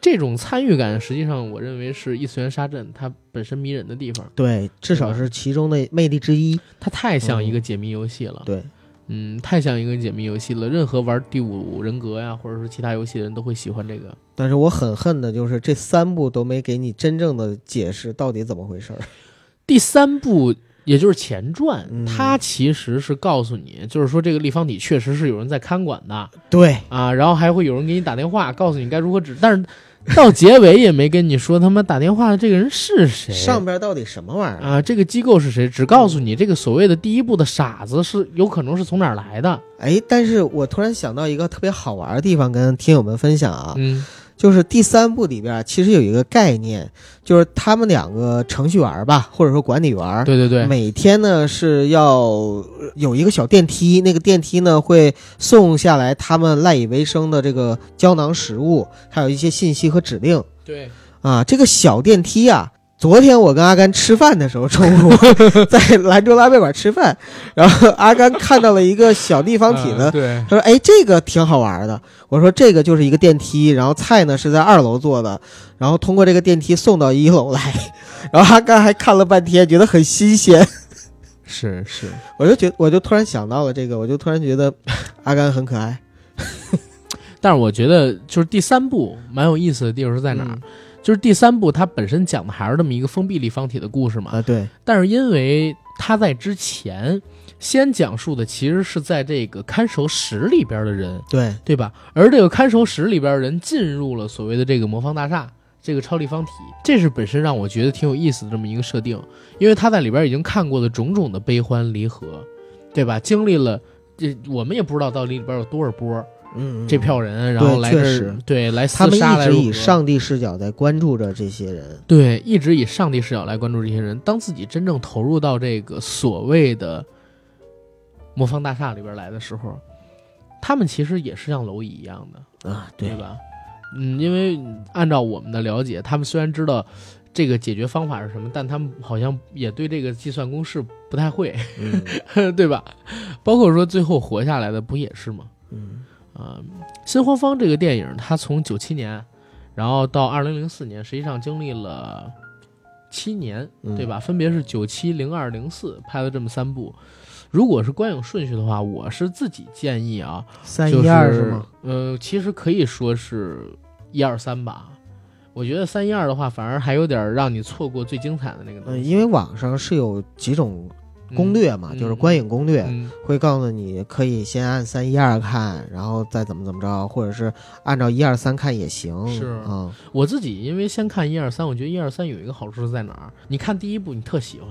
这种参与感，实际上我认为是异次元杀阵它本身迷人的地方，
对，至少是其中的魅力之一。
它太像一个解谜游戏了。
对，
嗯，太像一个解谜游戏了。任何玩第五人格呀，或者是其他游戏的人都会喜欢这个。
但是我很恨的就是这三部都没给你真正的解释到底怎么回事儿。
第三部，也就是前传，
嗯
它其实是告诉你，就是说这个立方体确实是有人在看管的
对，
啊，然后还会有人给你打电话，告诉你该如何指。但是 到结尾也没跟你说他妈打电话的这个人是谁，
上边到底什么玩意儿？
啊，这个机构是谁，只告诉你这个所谓的第一步的傻子是有可能是从哪儿来的。
哎，但是我突然想到一个特别好玩的地方，跟听友们分享啊，
嗯
就是第三部里边其实有一个概念，就是他们两个程序员吧，或者说管理员，
对对对，
每天呢是要有一个小电梯，那个电梯呢会送下来他们赖以为生的这个胶囊食物，还有一些信息和指令
对，
啊。这个小电梯啊，昨天我跟阿甘吃饭的时候，中午 在兰州拉面馆吃饭，然后阿甘看到了一个小立方体呢
啊，对，
他说：“哎，这个挺好玩的。”我说：“这个就是一个电梯，然后菜呢是在二楼做的，然后通过这个电梯送到一楼来。”然后阿甘还看了半天，觉得很新鲜。
是是，
我就觉，我就突然想到了这个，我就突然觉得阿甘很可爱。
但是我觉得就是第三部蛮有意思的地方是在哪儿？
嗯
就是第三部它本身讲的还是这么一个封闭立方体的故事嘛，
啊？对，
但是因为它在之前先讲述的其实是在这个看守室里边的人，
对，
对吧？而这个看守室里边的人进入了所谓的这个魔方大厦。这个超立方体，这是本身让我觉得挺有意思的这么一个设定，因为他在里边已经看过了种种的悲欢离合，对吧？经历了这，我们也不知道到底里边有多少波
嗯，
这票人，然后来对来
他们
厮杀
一直以
来如何
上帝视角在关注着这些人。
对一直以上帝视角来关注这些人。当自己真正投入到这个所谓的魔方大厦里边来的时候，他们其实也是像蝼蚁一样的，
啊，
对吧？嗯，因为按照我们的了解，他们虽然知道这个解决方法是什么，但他们好像也对这个计算公式不太会，
嗯
对吧？包括说最后活下来的不也是吗？
嗯
啊、新东方这个电影，它从九七年，然后到二零零四年，实际上经历了七年，
嗯
对吧？分别是九七、零二、零四拍了这么三部。如果是观影顺序的话，我是自己建议啊，
三
就
一二是吗？？
呃，其实可以说是一二三吧。我觉得三一二的话，反而还有点让你错过最精彩的那个东
嗯，
西。
因为网上是有几种攻略嘛，
嗯
就是观影攻略，
嗯，
会告诉你可以先按三一二看，然后再怎么怎么着，或者是按照一二三看也行。
是
嗯
我自己因为先看一二三，我觉得一二三有一个好处是在哪儿？你看第一部你特喜欢，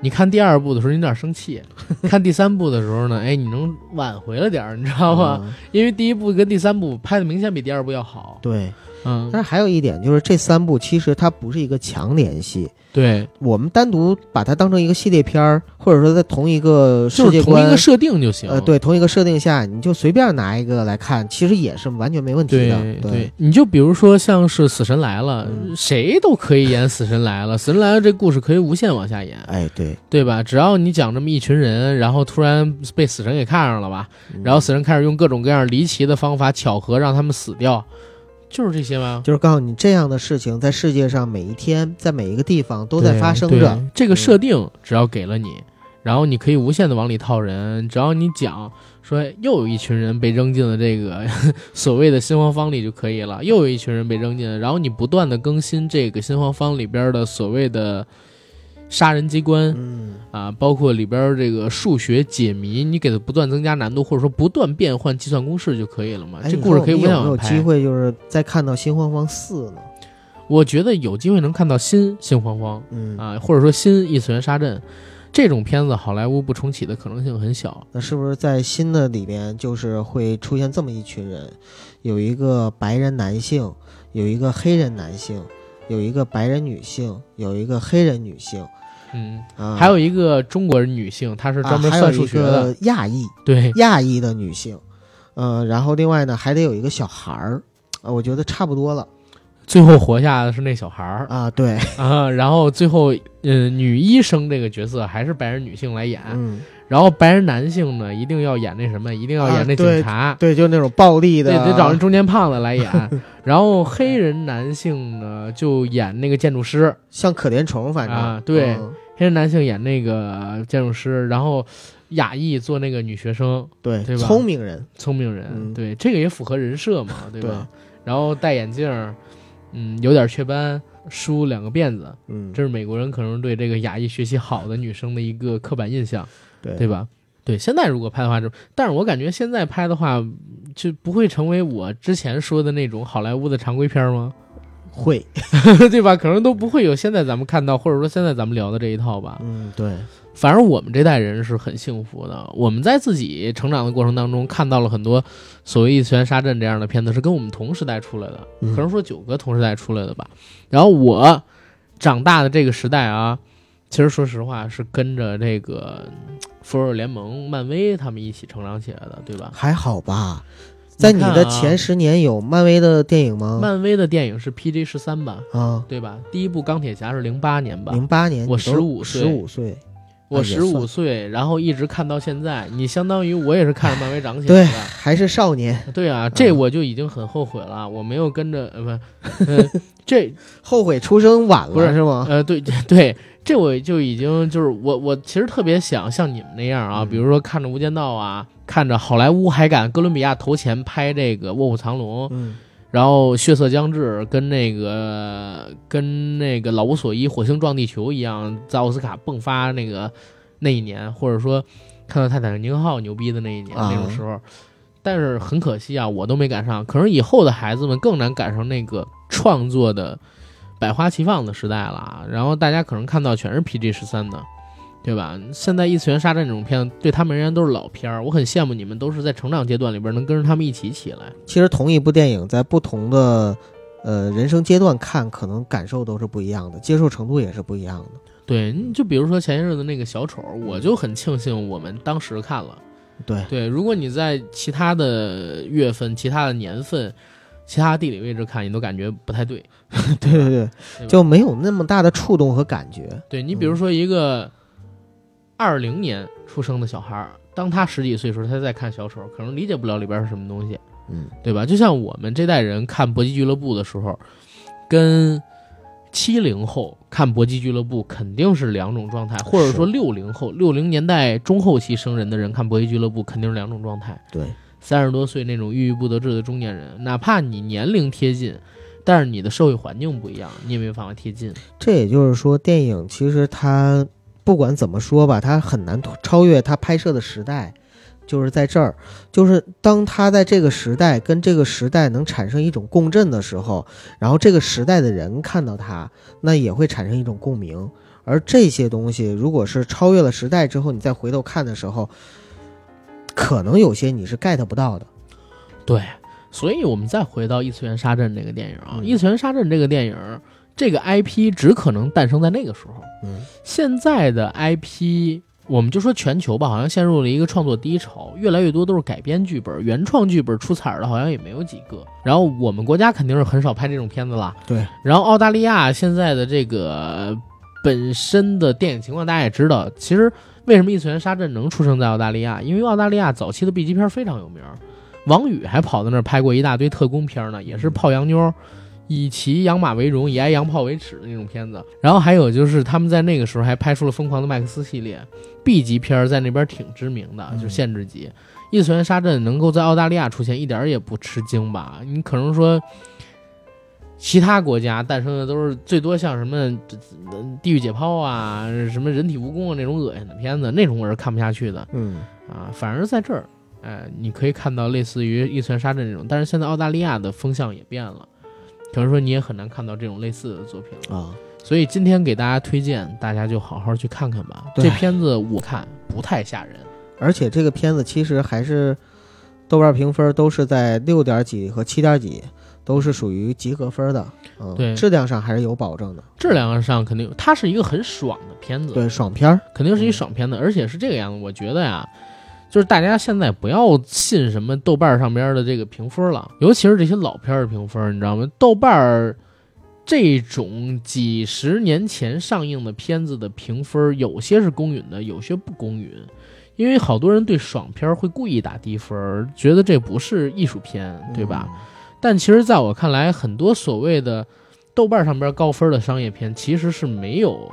你看第二部的时候你有点生气，看第三部的时候呢，哎，你能挽回了点儿，你知道吗？
嗯
因为第一部跟第三部拍的明显比第二部要好。
对，
嗯，
但是还有一点就是，这三部其实它不是一个强联系。
对，
我们单独把它当成一个系列片儿，或者说在同一个世界
就是同一个设定就行。
呃，对，同一个设定下，你就随便拿一个来看，其实也是完全没问题
对
的。
对，你就比如说像是《死神来了》
嗯
谁都可以演《死神来了》，《死神来了》这故事可以无限往下演，
哎，对，
对吧？只要你讲这么一群人，然后突然被死神给看上了吧，
嗯
然后死神开始用各种各样离奇的方法巧合让他们死掉，就是这些吗？
就是告诉你这样的事情在世界上每一天，在每一个地方都
都
在发生着。
这个设定只要给了你，然后你可以无限的往里套人，只要你讲说又有一群人被扔进了这个 所谓的新荒方里就可以了，又有一群人被扔进了，然后你不断的更新这个新荒方里边的所谓的杀人机关。
嗯，
啊，包括里边这个数学解谜，你给它不断增加难度，或者说不断变换计算公式就可以了嘛。
哎，
这故事可以无
说你有没有
限往拍。
机会，就是再看到《新荒荒四》呢？
我觉得有机会能看到新新荒荒，
嗯，
啊，或者说新异次元杀阵这种片子，好莱坞不重启的可能性很小。
那是不是在新的里边，就是会出现这么一群人，有一个白人男性，有一个黑人男性，有一个白人女性，有一个黑人女性
嗯，
啊，
还有一个中国人女性，她是专门算数学的，
亚裔
对，
亚裔的女性，呃，然后另外呢还得有一个小孩儿，啊，我觉得差不多了。
最后活下的是那小孩儿。
啊，对，
啊，然后最后，嗯、女医生这个角色还是白人女性来演，
嗯，
然后白人男性呢一定要演那什么，一定要演那
啊对
警察。
对，就那种暴力的，
对，得找那中间胖子来演，然后黑人男性呢就演那个建筑师，
像可怜虫，反正。
啊对。
嗯
黑人男性演那个建筑师，然后亚裔做那个女学生，
对
对吧
聪明人，
聪明人，
嗯
对，这个也符合人设嘛，对吧？然后戴眼镜儿，嗯，有点雀斑，梳两个辫子，
嗯，
这是美国人可能对这个亚裔学习好的女生的一个刻板印象，
对
对吧？对，现在如果拍的话，就，但是我感觉现在拍的话，就不会成为我之前说的那种好莱坞的常规片吗？
会，
对吧？可能都不会有现在咱们看到，或者说现在咱们聊的这一套吧。
嗯，对，
反正我们这代人是很幸福的，我们在自己成长的过程当中看到了很多所谓异次元杀阵这样的片子，是跟我们同时代出来的，
嗯
可能说九哥同时代出来的吧。然后我长大的这个时代啊，其实说实话是跟着这个嗯复仇者联盟、漫威他们一起成长起来的，对吧？
还好吧。在你的前十年有漫威的电影吗？
漫威的电影是 PG 十三吧，
啊，
对吧？第一部钢铁侠是零八年吧，
零八年，
我
你都
15岁
十五岁，
我十五岁，然后一直看到现在，你相当于我也是看着漫威长起来
对，
的。
还是少年，
对啊，这
嗯
我就已经很后悔了，我没有跟着呃不，呃这
后悔出生晚
不是
了是吗？
呃对对，这我就已经就是我我其实特别想像你们那样啊，
嗯。
比如说看着《无间道》啊，看着好莱坞还敢哥伦比亚投钱拍这个《卧虎藏龙》，
嗯，
然后《血色将至》跟那个跟那个老无所依《火星撞地球》一样，在奥斯卡迸发那个那一年，或者说看到《泰坦尼克号》牛逼的那一年、
啊。
那种时候，但是很可惜啊，我都没赶上。可能以后的孩子们更难赶上那个创作的百花齐放的时代了。然后大家可能看到全是 PG 十三的。对吧？现在异次元杀阵这种片子，对他们而言都是老片儿。我很羡慕你们，都是在成长阶段里边能跟着他们一起起来。
其实同一部电影在不同的呃人生阶段看，可能感受都是不一样的，接受程度也是不一样的。
对，你就比如说前些日子那个小丑，我就很庆幸我们当时看了。
对，
对，如果你在其他的月份、其他的年份、其他地理位置看，你都感觉不太对。
对 对对，
对
就没有那么大的触动和感觉。
对你比如说一个二零年出生的小孩儿，当他十几岁的时候，他在看小丑，可能理解不了里边是什么东西，
嗯，
对吧？就像我们这代人看搏击俱乐部的时候，跟七零后看搏击俱乐部肯定是两种状态，或者说六零后、六零年代中后期生人的人看搏击俱乐部肯定是两种状态。
对，
三十多岁那种郁郁不得志的中年人，哪怕你年龄贴近，但是你的社会环境不一样，你也没有办法贴近。
这也就是说，电影其实它不管怎么说吧，它很难超越它拍摄的时代。就是在这儿，就是当他在这个时代跟这个时代能产生一种共振的时候，然后这个时代的人看到他，那也会产生一种共鸣。而这些东西，如果是超越了时代之后，你再回头看的时候，可能有些你是 get 不到的。
对，所以我们再回到《异次元杀阵》这个电影啊，
嗯
异次元杀阵》这个电影，这个 IP 只可能诞生在那个时候。
嗯
现在的 IP，我们就说全球吧，好像陷入了一个创作低潮，越来越多都是改编剧本，原创剧本出彩儿的好像也没有几个。然后我们国家肯定是很少拍这种片子啦。
对。
然后澳大利亚现在的这个本身的电影情况大家也知道，其实为什么《异次元杀阵》能出生在澳大利亚？因为澳大利亚早期的 B 级片非常有名儿，王宇还跑到那儿拍过一大堆特工片呢，也是泡洋妞。以骑养马为荣，以挨洋炮为耻的那种片子。然后还有就是他们在那个时候还拍出了《疯狂的麦克斯》系列，B 级片儿在那边挺知名的，
嗯
就限制级。异次元杀阵能够在澳大利亚出现，一点儿也不吃惊吧？你可能说，其他国家诞生的都是最多像什么地狱解剖啊、什么人体蜈蚣啊那种恶心的片子，那种我是看不下去的
嗯
啊。反而在这儿，哎，你可以看到类似于异次元杀阵这种，但是现在澳大利亚的风向也变了，可能说你也很难看到这种类似的作品了。
啊，
所以今天给大家推荐，大家就好好去看看吧。
对
这片子我看不太吓人，
而且这个片子其实还是豆瓣评分都是在六点几和七点几，都是属于及格分的。嗯，
对
质量上还是有保证的。
质量上肯定它是一个很爽的片子，
对，爽片儿。
肯定是一爽片子，而且是这个样子。我觉得呀，就是大家现在不要信什么豆瓣上边的这个评分了，尤其是这些老片儿的评分，你知道吗？豆瓣儿这种几十年前上映的片子的评分，有些是公允的，有些不公允。因为好多人对爽片儿会故意打低分儿，觉得这不是艺术片，对吧？但其实在我看来，很多所谓的豆瓣上边高分的商业片，其实是没有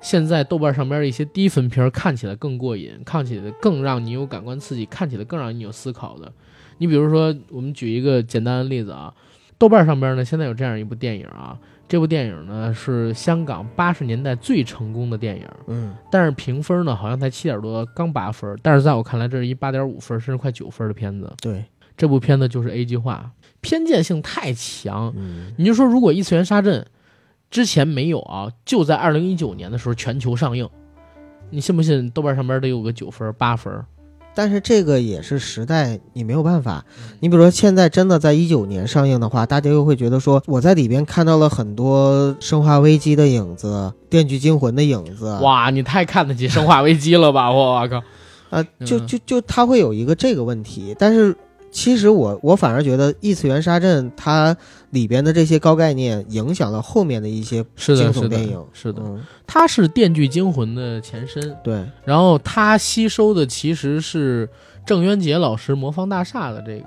现在豆瓣上边的一些低分片儿看起来更过瘾，看起来更让你有感官刺激，看起来更让你有思考的。你比如说，我们举一个简单的例子啊，豆瓣上边呢现在有这样一部电影啊，这部电影呢是香港八十年代最成功的电影，
嗯
但是评分呢好像才七点多，刚八分，但是在我看来这是一八点五分甚至快九分的片子。
对，
这部片子就是 A 计划，偏见性太强。
嗯
你就说，如果《异次元杀阵》之前没有啊，就在二零一九年的时候全球上映，你信不信豆瓣上边得有个九分、八分？
但是这个也是时代，你没有办法。你比如说，现在真的在一九年上映的话，大家又会觉得说，我在里边看到了很多《生化危机》的影子，《电锯惊魂》的影子。
哇，你太看得起《生化危机》了吧！我我靠，
啊，就
嗯
就就它会有一个这个问题，但是其实我我反而觉得《异次元杀阵》它里边的这些高概念影响了后面的一些惊
是的
悚电影，，
是的，
嗯，
它是《电锯惊魂》的前身，
对，
然后它吸收的其实是郑渊洁老师《魔方大厦》的这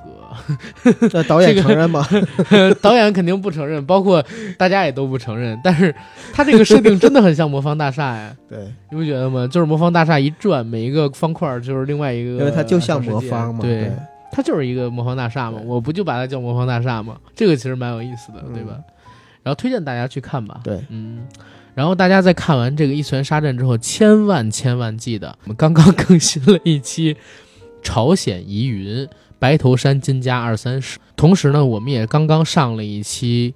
个
这导演承认吗？
导演肯定不承认，包括大家也都不承认。但是他这个设定真的很像魔方大厦呀，
对，
你不觉得吗？就是魔方大厦一转，每一个方块就是另外一个，
因为它就像魔方嘛，
对，
对，
它就是一个魔方大厦嘛，我不就把它叫魔方大厦嘛？这个其实蛮有意思的，
嗯
对吧？然后推荐大家去看吧，
对
嗯。然后大家在看完这个《异次元杀阵》之后，千万千万记得，我们刚刚更新了一期朝鲜疑云白头山金家二三十，同时呢，我们也刚刚上了一期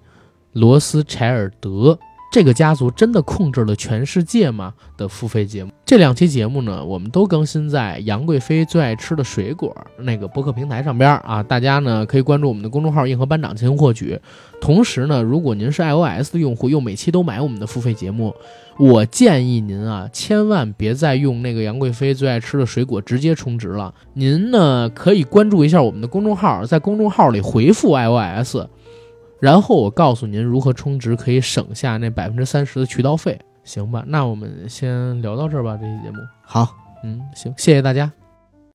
罗斯柴尔德这个家族真的控制了全世界吗的付费节目。这两期节目呢，我们都更新在杨贵妃最爱吃的水果那个播客平台上边啊，大家呢可以关注我们的公众号“硬核班长”进行获取。同时呢，如果您是 iOS 的用户，又每期都买我们的付费节目，我建议您啊，千万别再用那个杨贵妃最爱吃的水果直接充值了。您呢可以关注一下我们的公众号，在公众号里回复 iOS，然后我告诉您如何充值可以省下那百分之三十的渠道费，行吧？那我们先聊到这儿吧，这期节目。
好。
嗯，行，谢谢大家。